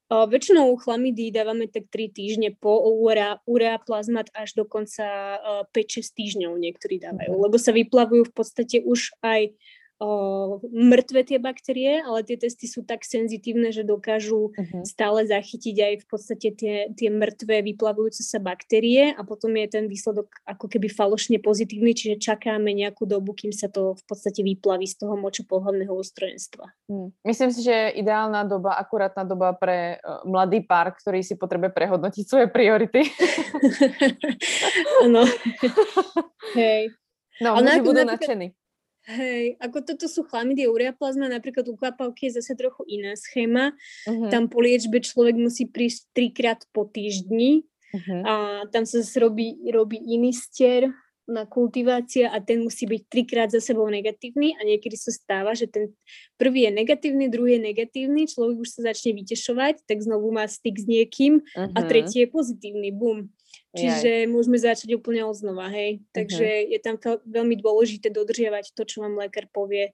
O, väčšinou chlamydy dávame tak 3 týždne po urea, urea plazmat až do konca 5-6 týždňov niektorí dávajú, uh-huh. lebo sa vyplavujú v podstate už aj o, mŕtve tie baktérie, ale tie testy sú tak senzitívne, že dokážu uh-huh. stále zachytiť aj v podstate tie, tie mŕtve vyplavujúce sa baktérie a potom je ten výsledok ako keby falošne pozitívny, čiže čakáme nejakú dobu, kým sa to v podstate vyplaví z toho močopohľadného ústrojenstva. Hmm. Myslím si, že ideálna doba, akurátna doba pre uh, mladý pár, ktorý si potrebuje prehodnotiť svoje priority. no. Hej. No, ale budú nadšení. Hej, ako toto sú chlamydie ureaplazma, napríklad u kvapavky je zase trochu iná schéma. Uh-huh. Tam po liečbe človek musí prísť trikrát po týždni uh-huh. a tam sa zase robí, robí iný stier na kultivácia a ten musí byť trikrát za sebou negatívny a niekedy sa stáva, že ten prvý je negatívny, druhý je negatívny, človek už sa začne vytešovať, tak znovu má styk s niekým uh-huh. a tretí je pozitívny, bum. Čiže Jaj. môžeme začať úplne od znova, hej. Takže uh-huh. je tam veľmi dôležité dodržiavať to, čo vám lekár povie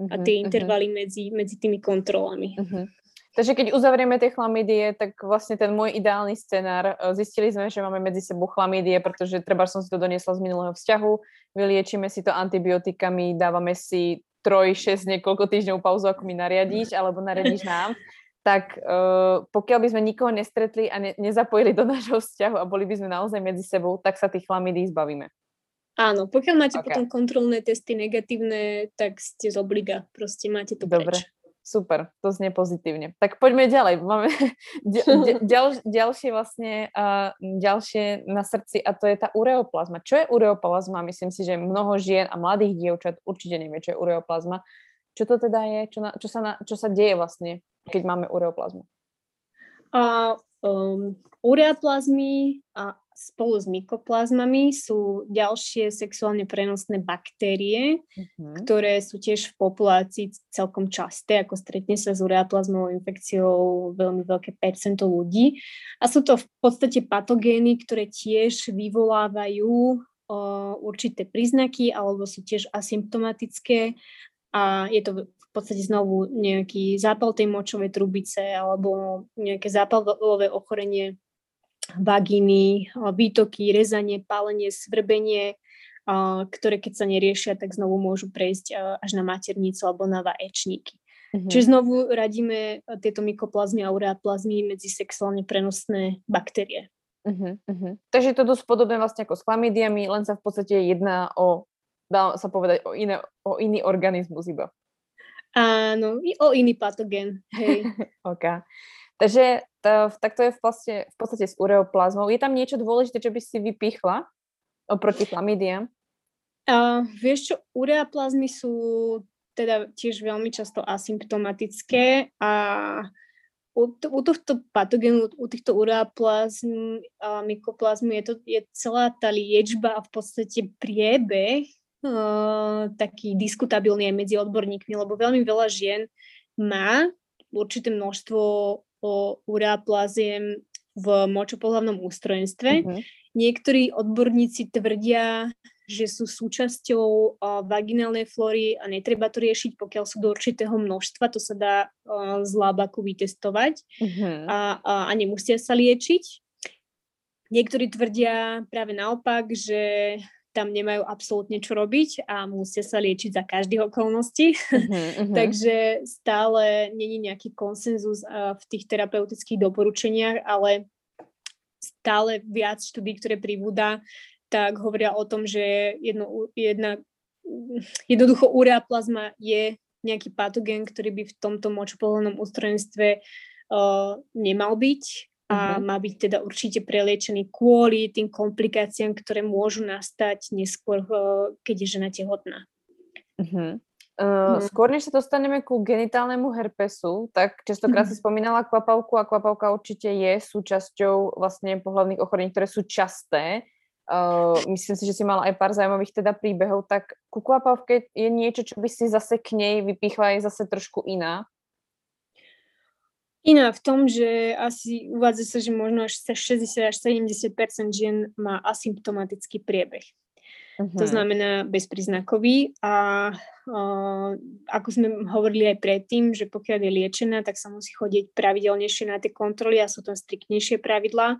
uh-huh. a tie intervaly uh-huh. medzi, medzi tými kontrolami. Uh-huh. Takže keď uzavrieme tie chlamídie, tak vlastne ten môj ideálny scenár, e, zistili sme, že máme medzi sebou chlamídie, pretože treba som si to doniesla z minulého vzťahu, vyliečíme si to antibiotikami, dávame si troj, šesť, niekoľko týždňov pauzu, ako mi nariadíš, alebo nariadíš nám tak uh, pokiaľ by sme nikoho nestretli a ne, nezapojili do nášho vzťahu a boli by sme naozaj medzi sebou, tak sa tých chlamidí zbavíme. Áno, pokiaľ máte okay. potom kontrolné testy negatívne, tak ste z obliga, proste máte to Dobre. Preč. Super, to znie pozitívne. Tak poďme ďalej. Máme ďal, ďalšie vlastne uh, ďalšie na srdci a to je tá ureoplazma. Čo je ureoplazma? Myslím si, že mnoho žien a mladých dievčat určite nevie, čo je ureoplazma. Čo to teda je? Čo, na, čo, sa, na, čo sa deje vlastne keď máme ureoplazmu? A um, ureoplazmy a spolu s mykoplazmami sú ďalšie sexuálne prenosné baktérie, uh-huh. ktoré sú tiež v populácii celkom časté, ako stretne sa s ureoplazmovou infekciou veľmi veľké percento ľudí. A sú to v podstate patogény, ktoré tiež vyvolávajú uh, určité príznaky alebo sú tiež asymptomatické a je to v podstate znovu nejaký zápal tej močovej trubice alebo nejaké zápalové ochorenie vagíny, výtoky, rezanie, pálenie, svrbenie, ktoré keď sa neriešia, tak znovu môžu prejsť až na maternicu alebo na vaječníky. Mm-hmm. Čiže znovu radíme tieto mykoplazmy a ureaplazmy medzi sexuálne prenosné baktérie. Uh-huh, uh-huh. Takže je to dosť podobné vlastne ako s chlamydiami, len sa v podstate jedná o, dá sa povedať, o, iné, o iný organizmus iba. Áno, o iný patogen, hej. OK. Takže to, tak to je v podstate, v podstate s ureoplazmou. Je tam niečo dôležité, čo by si vypichla oproti chlamydiam? Uh, vieš čo, ureoplazmy sú teda tiež veľmi často asymptomatické a u, u tohto patogenu, u týchto ureoplazm a mykoplazmy je, to, je celá tá liečba a v podstate priebeh taký diskutabilný aj medzi odborníkmi, lebo veľmi veľa žien má určité množstvo ureaplaziem v močopohlavnom ústrojenstve. Uh-huh. Niektorí odborníci tvrdia, že sú súčasťou uh, vaginálnej flóry a netreba to riešiť, pokiaľ sú do určitého množstva, to sa dá uh, z lábaku vytestovať uh-huh. a, a, a nemusia sa liečiť. Niektorí tvrdia práve naopak, že tam nemajú absolútne čo robiť a musia sa liečiť za každých okolností. Uh-huh, uh-huh. Takže stále není nejaký konsenzus uh, v tých terapeutických doporučeniach, ale stále viac štúdí, ktoré pribúda, tak hovoria o tom, že jedno, jedna, jednoducho ureaplazma je nejaký patogen, ktorý by v tomto močopolnom ústrojenstve uh, nemal byť a uh-huh. má byť teda určite preliečený kvôli tým komplikáciám, ktoré môžu nastať neskôr, uh, keď je žena tehotná. Uh-huh. Uh, skôr než sa dostaneme ku genitálnemu herpesu, tak častokrát si spomínala kvapavku a kvapavka určite je súčasťou vlastne pohľavných ochorení, ktoré sú časté. Uh, myslím si, že si mala aj pár zaujímavých teda príbehov, tak ku kvapavke je niečo, čo by si zase k nej vypichla aj zase trošku iná. Iná v tom, že asi uvádza sa, že možno až 60 až 70% žien má asymptomatický priebeh. Uh-huh. To mhm. znamená bezpríznakový a uh, ako sme hovorili aj predtým, že pokiaľ je liečená, tak sa musí chodiť pravidelnejšie na tie kontroly a sú tam striktnejšie pravidlá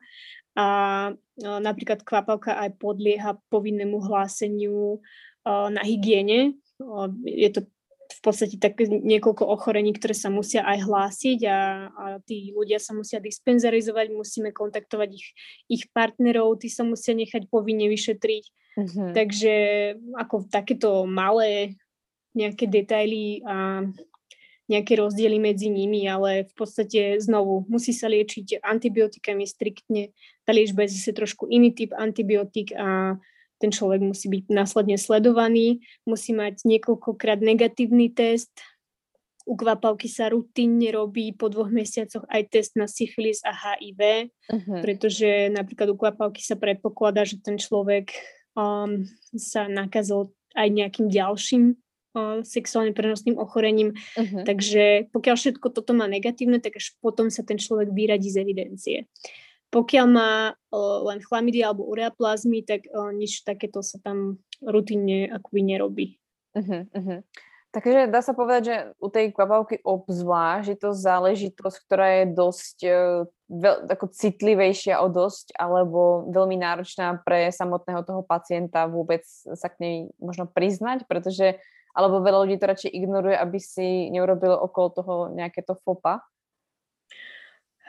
a uh, napríklad kvapalka aj podlieha povinnému hláseniu uh, na hygiene. Uh, je to v podstate tak niekoľko ochorení, ktoré sa musia aj hlásiť a, a tí ľudia sa musia dispenzarizovať, musíme kontaktovať ich, ich partnerov, tí sa musia nechať povinne vyšetriť. Uh-huh. Takže ako takéto malé nejaké detaily a nejaké rozdiely medzi nimi, ale v podstate znovu musí sa liečiť antibiotikami striktne. Tá liečba je zase trošku iný typ antibiotik a ten človek musí byť následne sledovaný, musí mať niekoľkokrát negatívny test, u kvapavky sa rutinne robí po dvoch mesiacoch aj test na syfilis a HIV, uh-huh. Mhm. pretože napríklad u kvapavky sa predpokladá, že ten človek um, sa nakazil aj nejakým ďalším uh, sexuálne prenosným ochorením. Uh-huh. Takže pokiaľ všetko toto má negatívne, tak až potom sa ten človek vyradí z evidencie. Pokiaľ má len chlamidia alebo ureaplazmy, tak nič takéto sa tam rutinne akoby nerobí. Uh-huh, uh-huh. Takže dá sa povedať, že u tej kvapavky obzvlášť je to záležitosť, ktorá je dosť uh, veľ, ako citlivejšia o dosť, alebo veľmi náročná pre samotného toho pacienta vôbec sa k nej možno priznať, pretože alebo veľa ľudí to radšej ignoruje, aby si neurobilo okolo toho nejaké to fopa.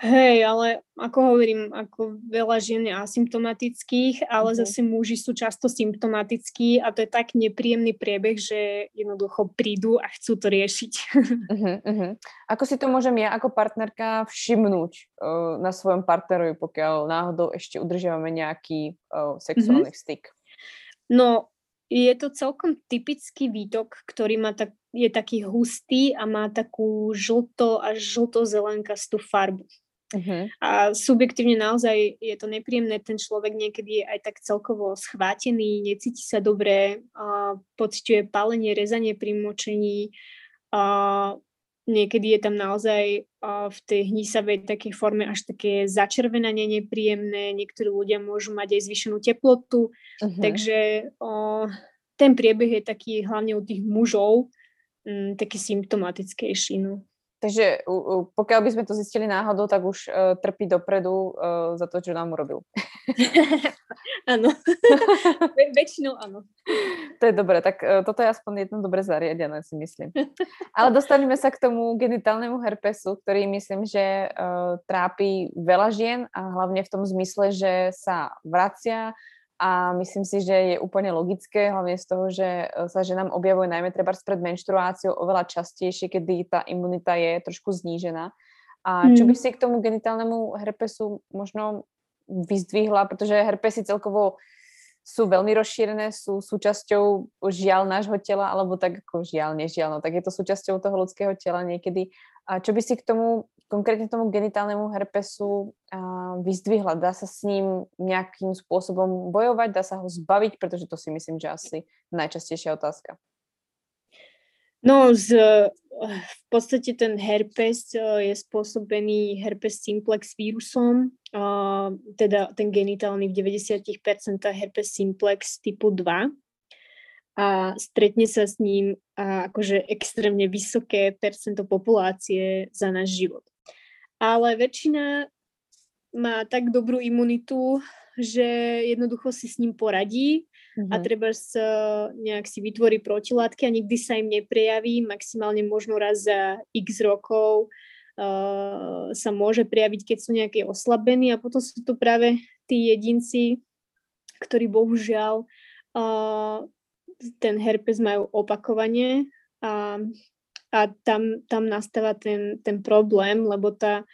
Hej, ale ako hovorím, ako veľa žien je asymptomatických, ale uh-huh. zase muži sú často symptomatickí a to je tak nepríjemný priebeh, že jednoducho prídu a chcú to riešiť. Uh-huh, uh-huh. Ako si to môžem ja ako partnerka všimnúť uh, na svojom partnerovi, pokiaľ náhodou ešte udržiavame nejaký uh, sexuálny uh-huh. styk? No, je to celkom typický výtok, ktorý má tak, je taký hustý a má takú žlto až žlto-zelenkastú farbu. Uh-huh. A subjektívne naozaj je to nepríjemné, ten človek niekedy je aj tak celkovo schvátený, necíti sa dobre, a pociťuje palenie, rezanie pri močení, a niekedy je tam naozaj v tej hnisavej takej forme až také začervenanie nepríjemné, niektorí ľudia môžu mať aj zvyšenú teplotu, uh-huh. takže o, ten priebeh je taký hlavne u tých mužov m, taký symptomatickejší. No. Takže uh, pokiaľ by sme to zistili náhodou, tak už uh, trpí dopredu uh, za to, čo nám urobil. áno. väčšinou áno. To je dobré, tak uh, toto je aspoň jedno dobre zariadené, si myslím. Ale dostaneme sa k tomu genitálnemu herpesu, ktorý myslím, že uh, trápi veľa žien a hlavne v tom zmysle, že sa vracia a myslím si, že je úplne logické, hlavne z toho, že e, sa ženám objavuje najmä treba pred menštruáciou oveľa častejšie, kedy tá imunita je trošku znížená. A čo by hmm. si k tomu genitálnemu herpesu možno vyzdvihla, pretože herpesy celkovo sú veľmi rozšírené, sú súčasťou žiaľ nášho tela, alebo tak ako žiaľ, nežiaľ, no tak je to súčasťou toho ľudského tela niekedy. A čo by si k tomu konkrétne tomu genitálnemu herpesu vyzdvihla? Dá sa s ním nejakým spôsobom bojovať? Dá sa ho zbaviť? Pretože to si myslím, že asi najčastejšia otázka. No, z, v podstate ten herpes je spôsobený herpes simplex vírusom, teda ten genitálny v 90% herpes simplex typu 2 a stretne sa s ním akože extrémne vysoké percento populácie za náš život ale väčšina má tak dobrú imunitu, že jednoducho si s ním poradí mm-hmm. a mhm. treba sa nejak si vytvorí protilátky a nikdy sa im neprejaví, maximálne možno raz za x rokov uh, sa môže prejaviť, keď sú nejaké oslabení a potom sú to práve tí jedinci, ktorí bohužiaľ uh, ten herpes majú opakovanie a a tam, tam nastáva ten, ten problém, lebo tá,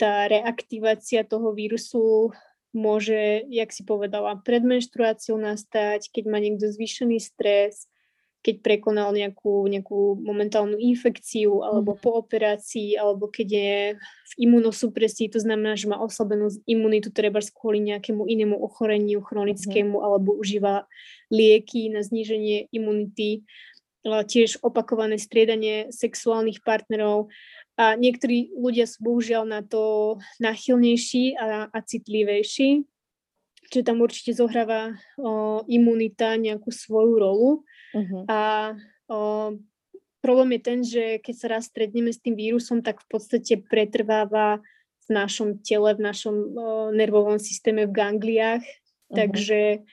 tá reaktivácia toho vírusu môže, jak si povedala, pred menštruáciou nastať, keď má niekto zvýšený stres, keď prekonal nejakú, nejakú momentálnu infekciu alebo mm. po operácii, alebo keď je v imunosupresii, to znamená, že má oslabenú imunitu, treba kvôli nejakému inému ochoreniu chronickému mm. alebo užíva lieky na zníženie imunity, tiež opakované striedanie sexuálnych partnerov a niektorí ľudia sú bohužiaľ na to nachylnejší a, a citlivejší, čiže tam určite zohráva o, imunita nejakú svoju rolu. Uh-huh. A o, problém je ten, že keď sa raz stretneme s tým vírusom, tak v podstate pretrváva v našom tele, v našom o, nervovom systéme, v gangliách. Uh-huh. Takže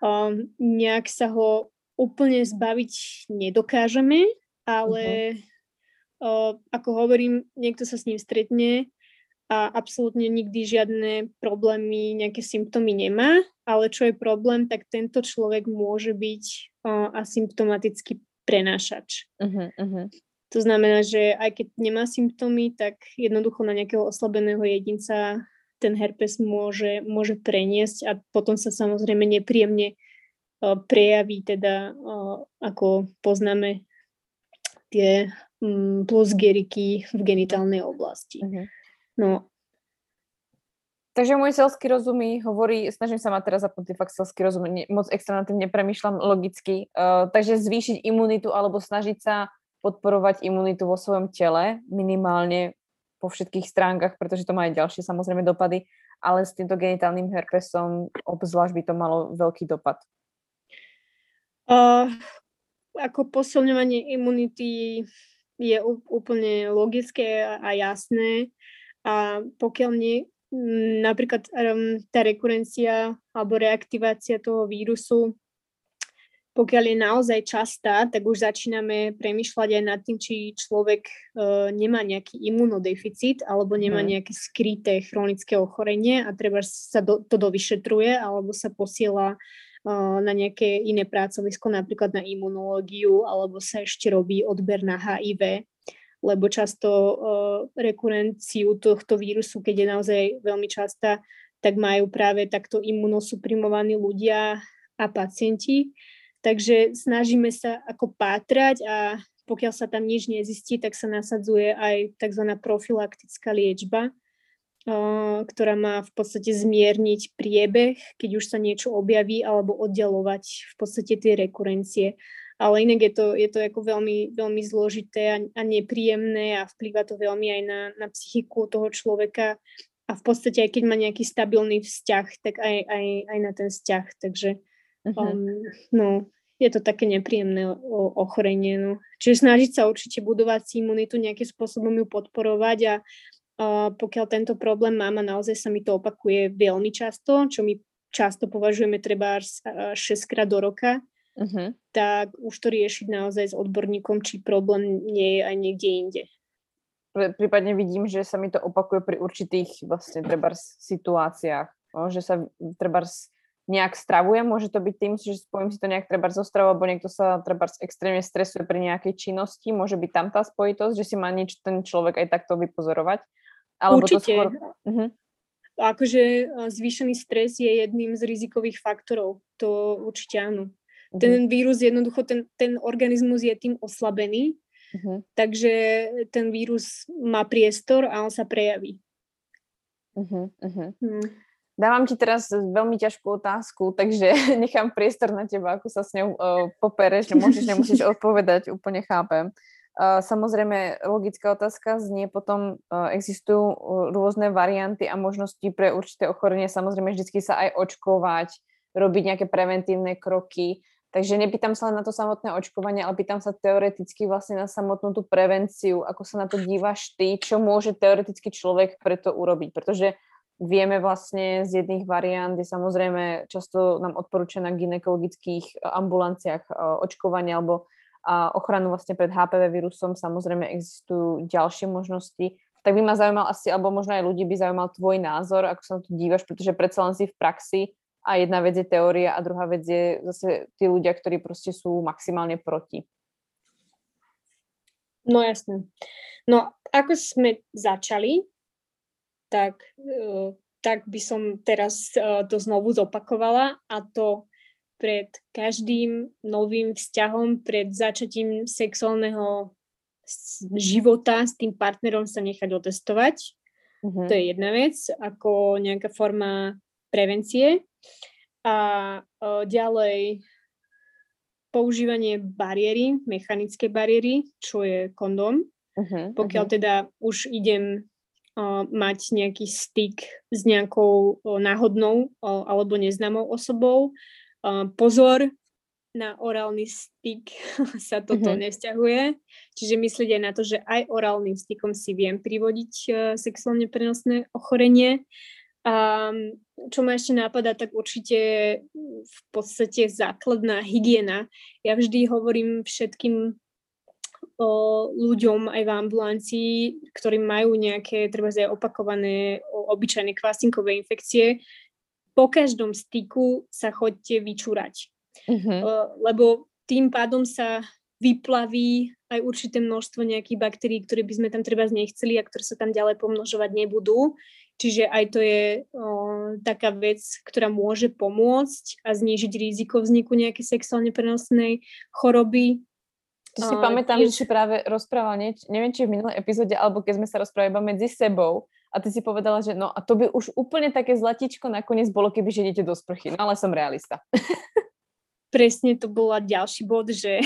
o, nejak sa ho úplne zbaviť nedokážeme, ale uh-huh. o, ako hovorím, niekto sa s ním stretne a absolútne nikdy žiadne problémy, nejaké symptómy nemá, ale čo je problém, tak tento človek môže byť uh, asymptomatický prenášač. Uh-huh, uh-huh. To znamená, že aj keď nemá symptómy, tak jednoducho na nejakého oslabeného jedinca ten herpes môže, môže preniesť a potom sa samozrejme nepríjemne prejaví, teda ako poznáme tie um, plusgeriky v genitálnej oblasti. Uh-huh. No. Takže môj selský rozum mi hovorí, snažím sa mať teraz zapnutý fakt selský rozum, ne, moc extra na tým nepremýšľam logicky, uh, takže zvýšiť imunitu alebo snažiť sa podporovať imunitu vo svojom tele minimálne po všetkých stránkach, pretože to má aj ďalšie samozrejme dopady, ale s týmto genitálnym herpesom obzvlášť by to malo veľký dopad. Uh, ako posilňovanie imunity je úplne logické a jasné. A pokiaľ nie, napríklad um, tá rekurencia alebo reaktivácia toho vírusu, pokiaľ je naozaj častá, tak už začíname premyšľať aj nad tým, či človek uh, nemá nejaký imunodeficit alebo nemá mhm. nejaké skryté chronické ochorenie a treba sa do, to dovyšetruje alebo sa posiela na nejaké iné pracovisko, napríklad na imunológiu, alebo sa ešte robí odber na HIV lebo často rekurenciu tohto vírusu, keď je naozaj veľmi častá, tak majú práve takto imunosuprimovaní ľudia a pacienti. Takže snažíme sa ako pátrať a pokiaľ sa tam nič nezistí, tak sa nasadzuje aj tzv. profilaktická liečba, ktorá má v podstate zmierniť priebeh, keď už sa niečo objaví, alebo oddialovať v podstate tie rekurencie ale inak je to, je to ako veľmi, veľmi zložité a, a nepríjemné a vplýva to veľmi aj na, na psychiku toho človeka a v podstate aj keď má nejaký stabilný vzťah, tak aj, aj, aj na ten vzťah, takže uh-huh. um, no, je to také nepríjemné ochorenie. No. Čiže snažiť sa určite budovať si imunitu, nejakým spôsobom ju podporovať a pokiaľ tento problém mám a naozaj sa mi to opakuje veľmi často, čo my často považujeme treba až 6 krát do roka, uh-huh. tak už to riešiť naozaj s odborníkom, či problém nie je aj niekde inde. Prípadne vidím, že sa mi to opakuje pri určitých vlastne treba situáciách, no, že sa treba nejak stravuje, môže to byť tým, že spojím si to nejak treba zo stravu, alebo niekto sa treba extrémne stresuje pri nejakej činnosti, môže byť tam tá spojitosť, že si má niečo ten človek aj takto vypozorovať. Alebo Určite. To skôr... uh-huh. Akože zvýšený stres je jedným z rizikových faktorov, to určite áno. Uh-huh. Ten vírus jednoducho, ten, ten organizmus je tým oslabený, uh-huh. takže ten vírus má priestor a on sa prejaví. Uh-huh. Uh-huh. Hmm. Dávam ti teraz veľmi ťažkú otázku, takže nechám priestor na teba, ako sa s ňou uh, popereš, môžeš, nemusíš odpovedať, úplne chápem. Samozrejme, logická otázka znie potom, uh, existujú rôzne varianty a možnosti pre určité ochorenie, samozrejme vždy sa aj očkovať, robiť nejaké preventívne kroky. Takže nepýtam sa len na to samotné očkovanie, ale pýtam sa teoreticky vlastne na samotnú tú prevenciu, ako sa na to dívaš ty, čo môže teoreticky človek preto urobiť, pretože vieme vlastne z jedných variant, je samozrejme často nám odporúča na ginekologických eh, ambulanciách očkovanie alebo ochranu vlastne pred HPV vírusom, samozrejme existujú ďalšie možnosti, tak by ma zaujímal asi, alebo možno aj ľudí by zaujímal tvoj názor, ako sa na to dívaš, pretože predsa len si v praxi a jedna vec je teória a druhá vec je zase tí ľudia, ktorí proste sú maximálne proti. No jasné. No ako sme začali, tak, uh, tak by som teraz uh, to znovu zopakovala a to pred každým novým vzťahom, pred začatím sexuálneho života s tým partnerom sa nechať otestovať. Uh-huh. To je jedna vec, ako nejaká forma prevencie. A uh, ďalej používanie bariéry, mechanické bariéry, čo je kondóm. Uh-huh, Pokiaľ uh-huh. teda už idem uh, mať nejaký styk s nejakou uh, náhodnou uh, alebo neznámou osobou, pozor, na orálny styk sa toto uh-huh. nesťahuje. Čiže myslieť aj na to, že aj orálnym stykom si viem privodiť uh, sexuálne prenosné ochorenie. A čo ma ešte napadá, tak určite v podstate základná hygiena. Ja vždy hovorím všetkým o ľuďom aj v ambulancii, ktorí majú nejaké, treba aj opakované, obyčajné kvasinkové infekcie, po každom styku sa chodte vyčúrať. Uh-huh. Lebo tým pádom sa vyplaví aj určité množstvo nejakých baktérií, ktoré by sme tam treba nechceli a ktoré sa tam ďalej pomnožovať nebudú. Čiže aj to je o, taká vec, ktorá môže pomôcť a znížiť riziko vzniku nejakej sexuálne prenosnej choroby. To si uh, pamätám, tiež... že si práve rozprával, neviem, či v minulej epizóde, alebo keď sme sa rozprávali iba medzi sebou, a ty si povedala, že no a to by už úplne také zlatičko nakoniec bolo, keby že do sprchy. No ale som realista. Presne to bola ďalší bod, že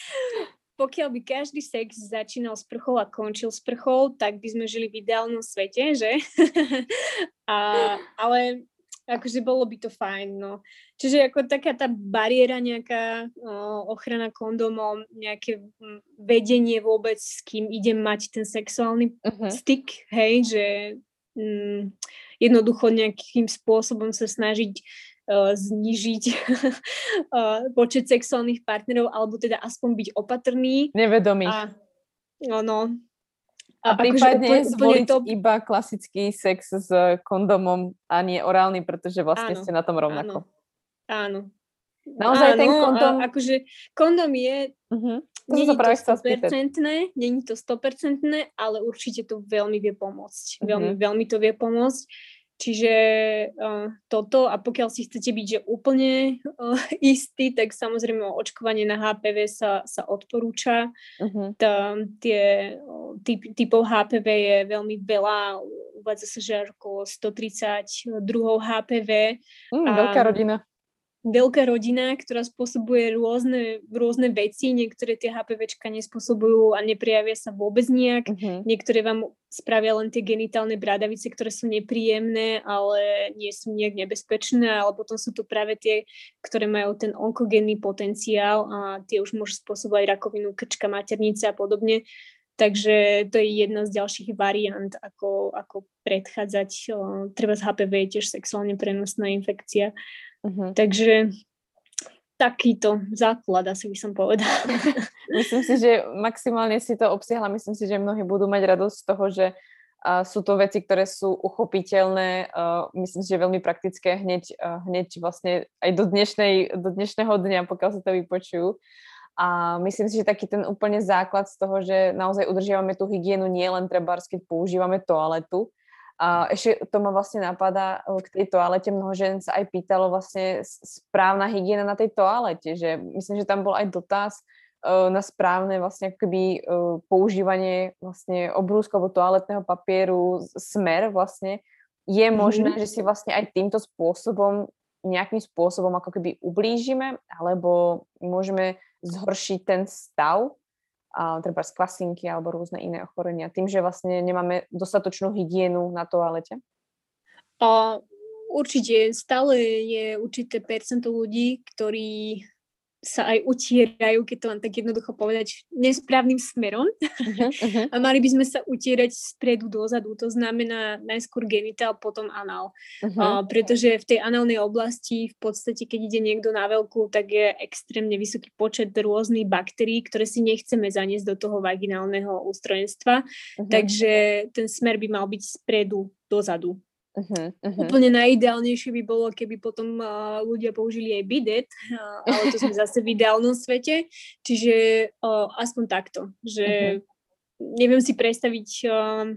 pokiaľ by každý sex začínal s prchou a končil s prchou, tak by sme žili v ideálnom svete, že? a, ale akože bolo by to fajn, no. Čiže ako taká tá bariéra, nejaká o, ochrana kondomom, nejaké vedenie vôbec, s kým idem mať ten sexuálny uh-huh. styk, hej, že mm, jednoducho nejakým spôsobom sa snažiť uh, znižiť uh, počet sexuálnych partnerov, alebo teda aspoň byť opatrný. Nevedomý. A, no, no. A, akože prípadne úplne, zvoliť to... iba klasický sex s kondomom a nie orálny, pretože vlastne áno, ste na tom rovnako. Áno. áno. Naozaj áno, ten kondom... A, akože kondom je... Uh-huh. Není to, to 100%, není to 100%, ale určite to veľmi vie pomôcť. Uh-huh. Veľmi, veľmi to vie pomôcť. Čiže uh, toto a pokiaľ si chcete byť že úplne uh, istý, tak samozrejme očkovanie na HPV sa, sa odporúča. Uh-huh. Tá, tie typ, typov HPV je veľmi veľa, uvádza sa, že okolo 130 druhov HPV. Mm, a, veľká rodina veľká rodina, ktorá spôsobuje rôzne, rôzne veci. Niektoré tie HPVčka nespôsobujú a neprijavia sa vôbec nejak. Uh-huh. Niektoré vám spravia len tie genitálne bradavice, ktoré sú nepríjemné, ale nie sú nejak nebezpečné, ale potom sú tu práve tie, ktoré majú ten onkogénny potenciál a tie už môžu spôsobovať rakovinu krčka, maternice a podobne. Takže to je jedna z ďalších variant, ako, ako predchádzať. Treba z HPV je tiež sexuálne prenosná infekcia. Uh-huh. Takže takýto základ asi by som povedala. Myslím si, že maximálne si to obsiahla. Myslím si, že mnohí budú mať radosť z toho, že uh, sú to veci, ktoré sú uchopiteľné. Uh, myslím si, že veľmi praktické hneď, uh, hneď vlastne aj do, dnešnej, do dnešného dňa, pokiaľ sa to vypočujú. A myslím si, že taký ten úplne základ z toho, že naozaj udržiavame tú hygienu nie len treba, keď používame toaletu, a ešte to ma vlastne napadá eh, k tej toalete. Mnoho žen sa aj pýtalo vlastne správna hygiena na tej toalete, že myslím, že tam bol aj dotaz uh, na správne vlastne akoby uh, používanie vlastne alebo toaletného papieru, smer vlastne. Je mhm. možné, mm-hmm. že si vlastne aj týmto spôsobom nejakým spôsobom ako keby ublížime, alebo môžeme zhoršiť ten stav treba z kvasinky alebo rôzne iné ochorenia, tým, že vlastne nemáme dostatočnú hygienu na toalete? A určite stále je určité percento ľudí, ktorí sa aj utierajú, keď to mám tak jednoducho povedať, nesprávnym smerom. Uh-huh, uh-huh. A mali by sme sa utierať spredu dozadu, to znamená najskôr genitál, potom anál. Uh-huh. Uh, pretože v tej análnej oblasti v podstate, keď ide niekto na veľkú, tak je extrémne vysoký počet rôznych baktérií, ktoré si nechceme zaniesť do toho vaginálneho ústrojenstva. Uh-huh. Takže ten smer by mal byť spredu dozadu. Uh-huh, uh-huh. Úplne najideálnejšie by bolo, keby potom uh, ľudia použili aj bidet, uh, ale to sme zase v ideálnom svete, čiže uh, aspoň takto, že uh-huh. neviem si predstaviť, uh,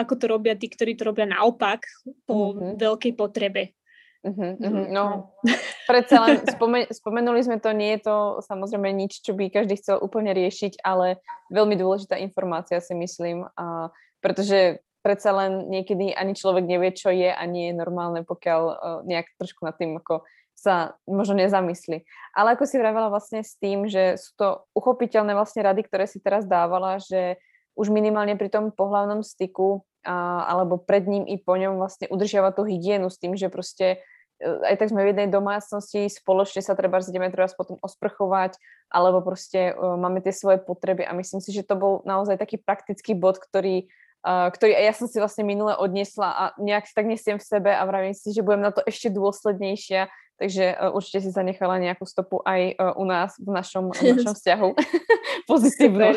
ako to robia tí, ktorí to robia naopak po mm-hmm. veľkej potrebe. Uh-huh, uh-huh. No, predsa len spomen- spomenuli sme to, nie je to samozrejme nič, čo by každý chcel úplne riešiť, ale veľmi dôležitá informácia si myslím, a, pretože predsa len niekedy ani človek nevie, čo je a nie je normálne, pokiaľ uh, nejak trošku nad tým ako sa možno nezamyslí. Ale ako si vravela vlastne s tým, že sú to uchopiteľné vlastne rady, ktoré si teraz dávala, že už minimálne pri tom pohľavnom styku a, alebo pred ním i po ňom vlastne udržiava tú hygienu s tým, že proste E, aj tak sme v jednej domácnosti, spoločne sa treba ideme treba potom osprchovať, alebo proste uh, máme tie svoje potreby a myslím si, že to bol naozaj taký praktický bod, ktorý, ktorý aj ja som si vlastne minule odniesla a nejak si tak nesiem v sebe a vravím si, že budem na to ešte dôslednejšia, takže uh, určite si zanechala nejakú stopu aj uh, u nás v našom, v našom vzťahu. Pozitívnu.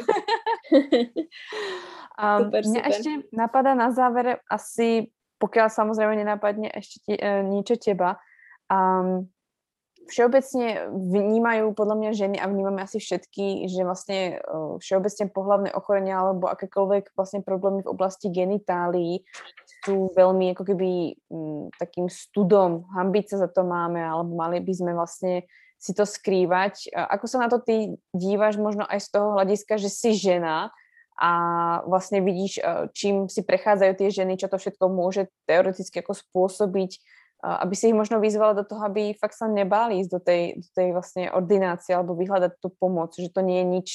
um, super, mňa super. ešte napadá na závere asi pokiaľ samozrejme nenapadne ešte ti, e, niečo teba. Um, všeobecne vnímajú podľa mňa ženy a vnímame asi všetky, že vlastne uh, všeobecne pohľavné ochorenia alebo akékoľvek vlastne problémy v oblasti genitálií sú veľmi ako keby um, takým studom, hambiť sa za to máme alebo mali by sme vlastne si to skrývať. Ako sa na to ty díváš možno aj z toho hľadiska, že si žena a vlastne vidíš, e, čím si prechádzajú tie ženy, čo to všetko môže teoreticky ako spôsobiť, e, aby si ich možno vyzvala do toho, aby fakt sa nebáli ísť do tej, do tej vlastne ordinácie alebo vyhľadať tú pomoc, že to nie je nič,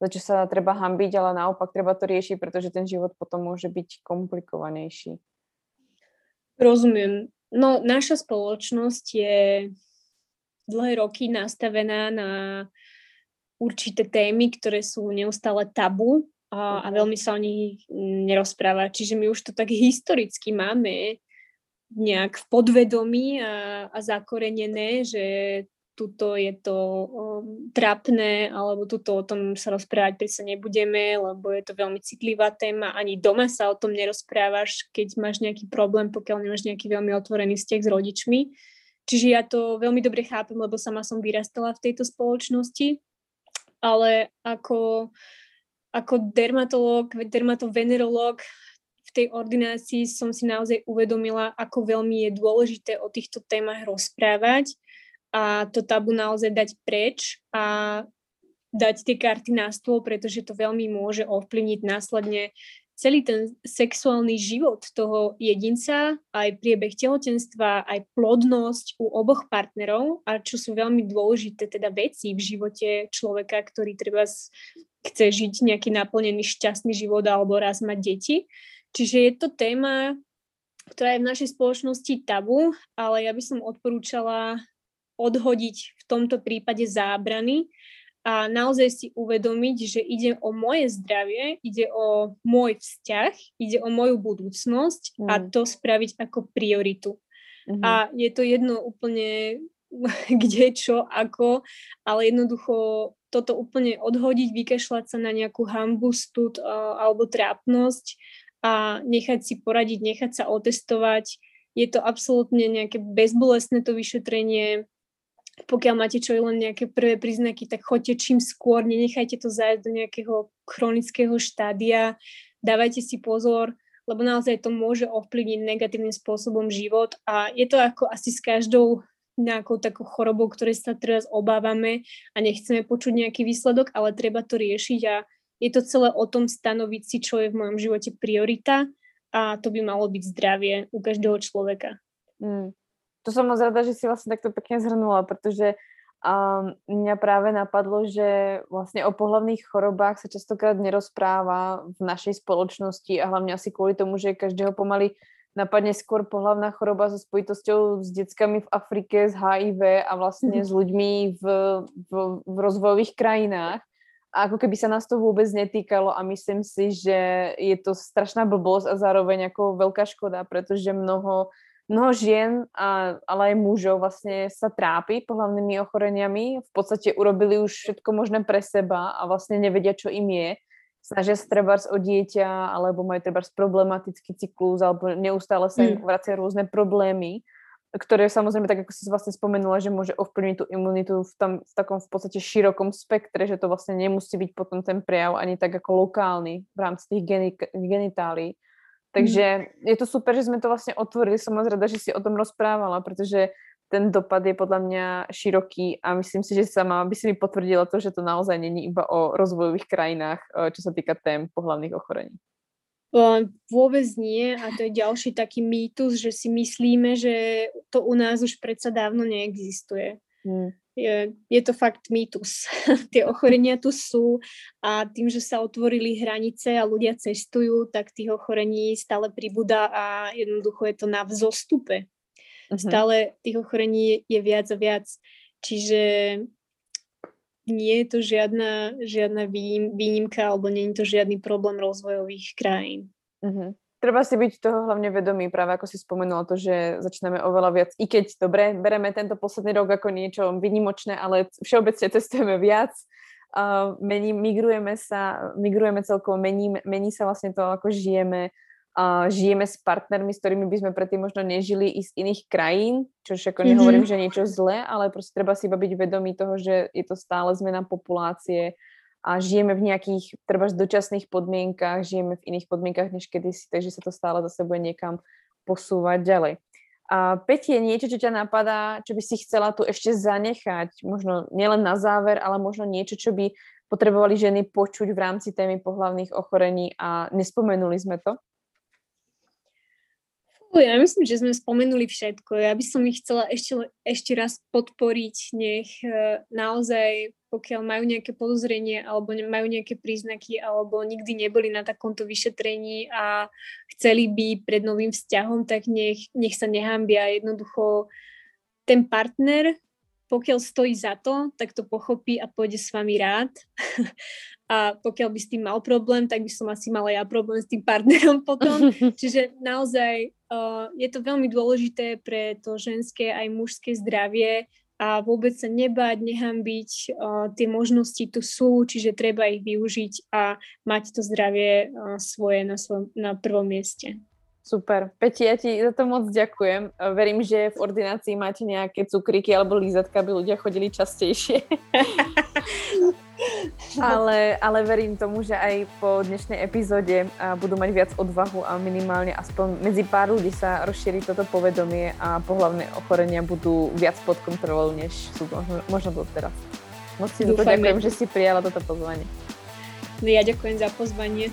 za čo sa treba hambiť, ale naopak treba to riešiť, pretože ten život potom môže byť komplikovanejší. Rozumiem. No, naša spoločnosť je dlhé roky nastavená na určité témy, ktoré sú neustále tabu a, a veľmi sa o nich nerozpráva. Čiže my už to tak historicky máme nejak v podvedomí a, a zakorenené, že tuto je to um, trapné, alebo tuto o tom sa rozprávať predsa nebudeme, lebo je to veľmi citlivá téma. Ani doma sa o tom nerozprávaš, keď máš nejaký problém, pokiaľ nemáš nejaký veľmi otvorený vzťah s rodičmi. Čiže ja to veľmi dobre chápem, lebo sama som vyrastala v tejto spoločnosti, ale ako ako dermatológ, dermatovenerológ v tej ordinácii som si naozaj uvedomila, ako veľmi je dôležité o týchto témach rozprávať a to tabu naozaj dať preč a dať tie karty na stôl, pretože to veľmi môže ovplyvniť následne celý ten sexuálny život toho jedinca, aj priebeh tehotenstva, aj plodnosť u oboch partnerov a čo sú veľmi dôležité teda veci v živote človeka, ktorý treba chce žiť nejaký naplnený šťastný život alebo raz mať deti. Čiže je to téma, ktorá je v našej spoločnosti tabu, ale ja by som odporúčala odhodiť v tomto prípade zábrany a naozaj si uvedomiť, že ide o moje zdravie, ide o môj vzťah, ide o moju budúcnosť mm. a to spraviť ako prioritu. Mm-hmm. A je to jedno úplne kde, čo, ako, ale jednoducho toto úplne odhodiť, vykašľať sa na nejakú hambu, stud uh, alebo trápnosť a nechať si poradiť, nechať sa otestovať. Je to absolútne nejaké bezbolestné to vyšetrenie, pokiaľ máte čo len nejaké prvé príznaky, tak choďte čím skôr, nenechajte to zájsť do nejakého chronického štádia, dávajte si pozor, lebo naozaj to môže ovplyvniť negatívnym spôsobom život a je to ako asi s každou nejakou takou chorobou, ktorej sa teraz obávame a nechceme počuť nejaký výsledok, ale treba to riešiť a je to celé o tom stanoviť si, čo je v mojom živote priorita a to by malo byť zdravie u každého človeka. Mm to som moc rada, že si vlastne takto pekne zhrnula, pretože um, mňa práve napadlo, že vlastne o pohľavných chorobách sa častokrát nerozpráva v našej spoločnosti a hlavne asi kvôli tomu, že každého pomaly napadne skôr pohľavná choroba so spojitosťou s deckami v Afrike, s HIV a vlastne s ľuďmi v, v, v rozvojových krajinách. Ako keby sa nás to vôbec netýkalo a myslím si, že je to strašná blbosť a zároveň ako veľká škoda, pretože mnoho mnoho žien, a, ale aj mužov vlastne sa trápi pohľavnými ochoreniami. V podstate urobili už všetko možné pre seba a vlastne nevedia, čo im je. Snažia sa treba o dieťa, alebo majú treba problematický cyklus, alebo neustále sa im mm. vracia rôzne problémy. Ktoré samozrejme, tak ako si vlastne spomenula, že môže ovplyvniť tú imunitu v, tam, v takom v podstate širokom spektre, že to vlastne nemusí byť potom ten prejav ani tak ako lokálny v rámci tých geni- genitálií. Takže je to super, že sme to vlastne otvorili. Som rada, že si o tom rozprávala, pretože ten dopad je podľa mňa široký a myslím si, že sama by si mi potvrdila to, že to naozaj není iba o rozvojových krajinách, eh, čo sa týka tém pohľavných ochorení. Vôbec nie a to je ďalší taký mýtus, že si myslíme, že to u nás už predsa dávno neexistuje. Hmm. Je, je to fakt mýtus. Tie ochorenia tu sú a tým, že sa otvorili hranice a ľudia cestujú, tak tých ochorení stále pribúda a jednoducho je to na vzostupe. Uh-huh. Stále tých ochorení je viac a viac. Čiže nie je to žiadna, žiadna výnimka alebo nie je to žiadny problém rozvojových krajín. Uh-huh. Treba si byť toho hlavne vedomý, práve ako si spomenula to, že začíname oveľa viac, i keď dobre, bereme tento posledný rok ako niečo vynimočné, ale všeobecne testujeme viac, uh, mení, migrujeme sa, migrujeme celkovo, mení, mení sa vlastne to, ako žijeme, žijeme s partnermi, s ktorými by sme predtým možno nežili i z iných krajín, čo ako mm-hmm. nehovorím, že niečo zlé, ale proste treba si iba byť vedomý toho, že je to stále zmena populácie a žijeme v nejakých treba dočasných podmienkach, žijeme v iných podmienkach než kedysi, takže sa to stále zase bude niekam posúvať ďalej. A Peti, je niečo, čo ťa napadá, čo by si chcela tu ešte zanechať, možno nielen na záver, ale možno niečo, čo by potrebovali ženy počuť v rámci témy pohlavných ochorení a nespomenuli sme to? Ja myslím, že sme spomenuli všetko. Ja by som ich chcela ešte, ešte raz podporiť, nech e, naozaj, pokiaľ majú nejaké podozrenie alebo majú nejaké príznaky alebo nikdy neboli na takomto vyšetrení a chceli by pred novým vzťahom, tak nech, nech sa nehambia. Jednoducho ten partner, pokiaľ stojí za to, tak to pochopí a pôjde s vami rád. a pokiaľ by s tým mal problém, tak by som asi mala ja problém s tým partnerom potom. Čiže naozaj je to veľmi dôležité pre to ženské aj mužské zdravie a vôbec sa nebáť, nehambiť, tie možnosti tu sú, čiže treba ich využiť a mať to zdravie svoje na, svojom, na prvom mieste. Super. Peti, ja ti za to moc ďakujem. Verím, že v ordinácii máte nejaké cukríky alebo lízatka, aby ľudia chodili častejšie. ale, ale verím tomu, že aj po dnešnej epizóde budú mať viac odvahu a minimálne aspoň medzi pár ľudí sa rozšíri toto povedomie a pohlavné ochorenia budú viac pod kontrolou, než sú možno, možno teraz. Moc si ďakujem, že si prijala toto pozvanie. No ja ďakujem za pozvanie.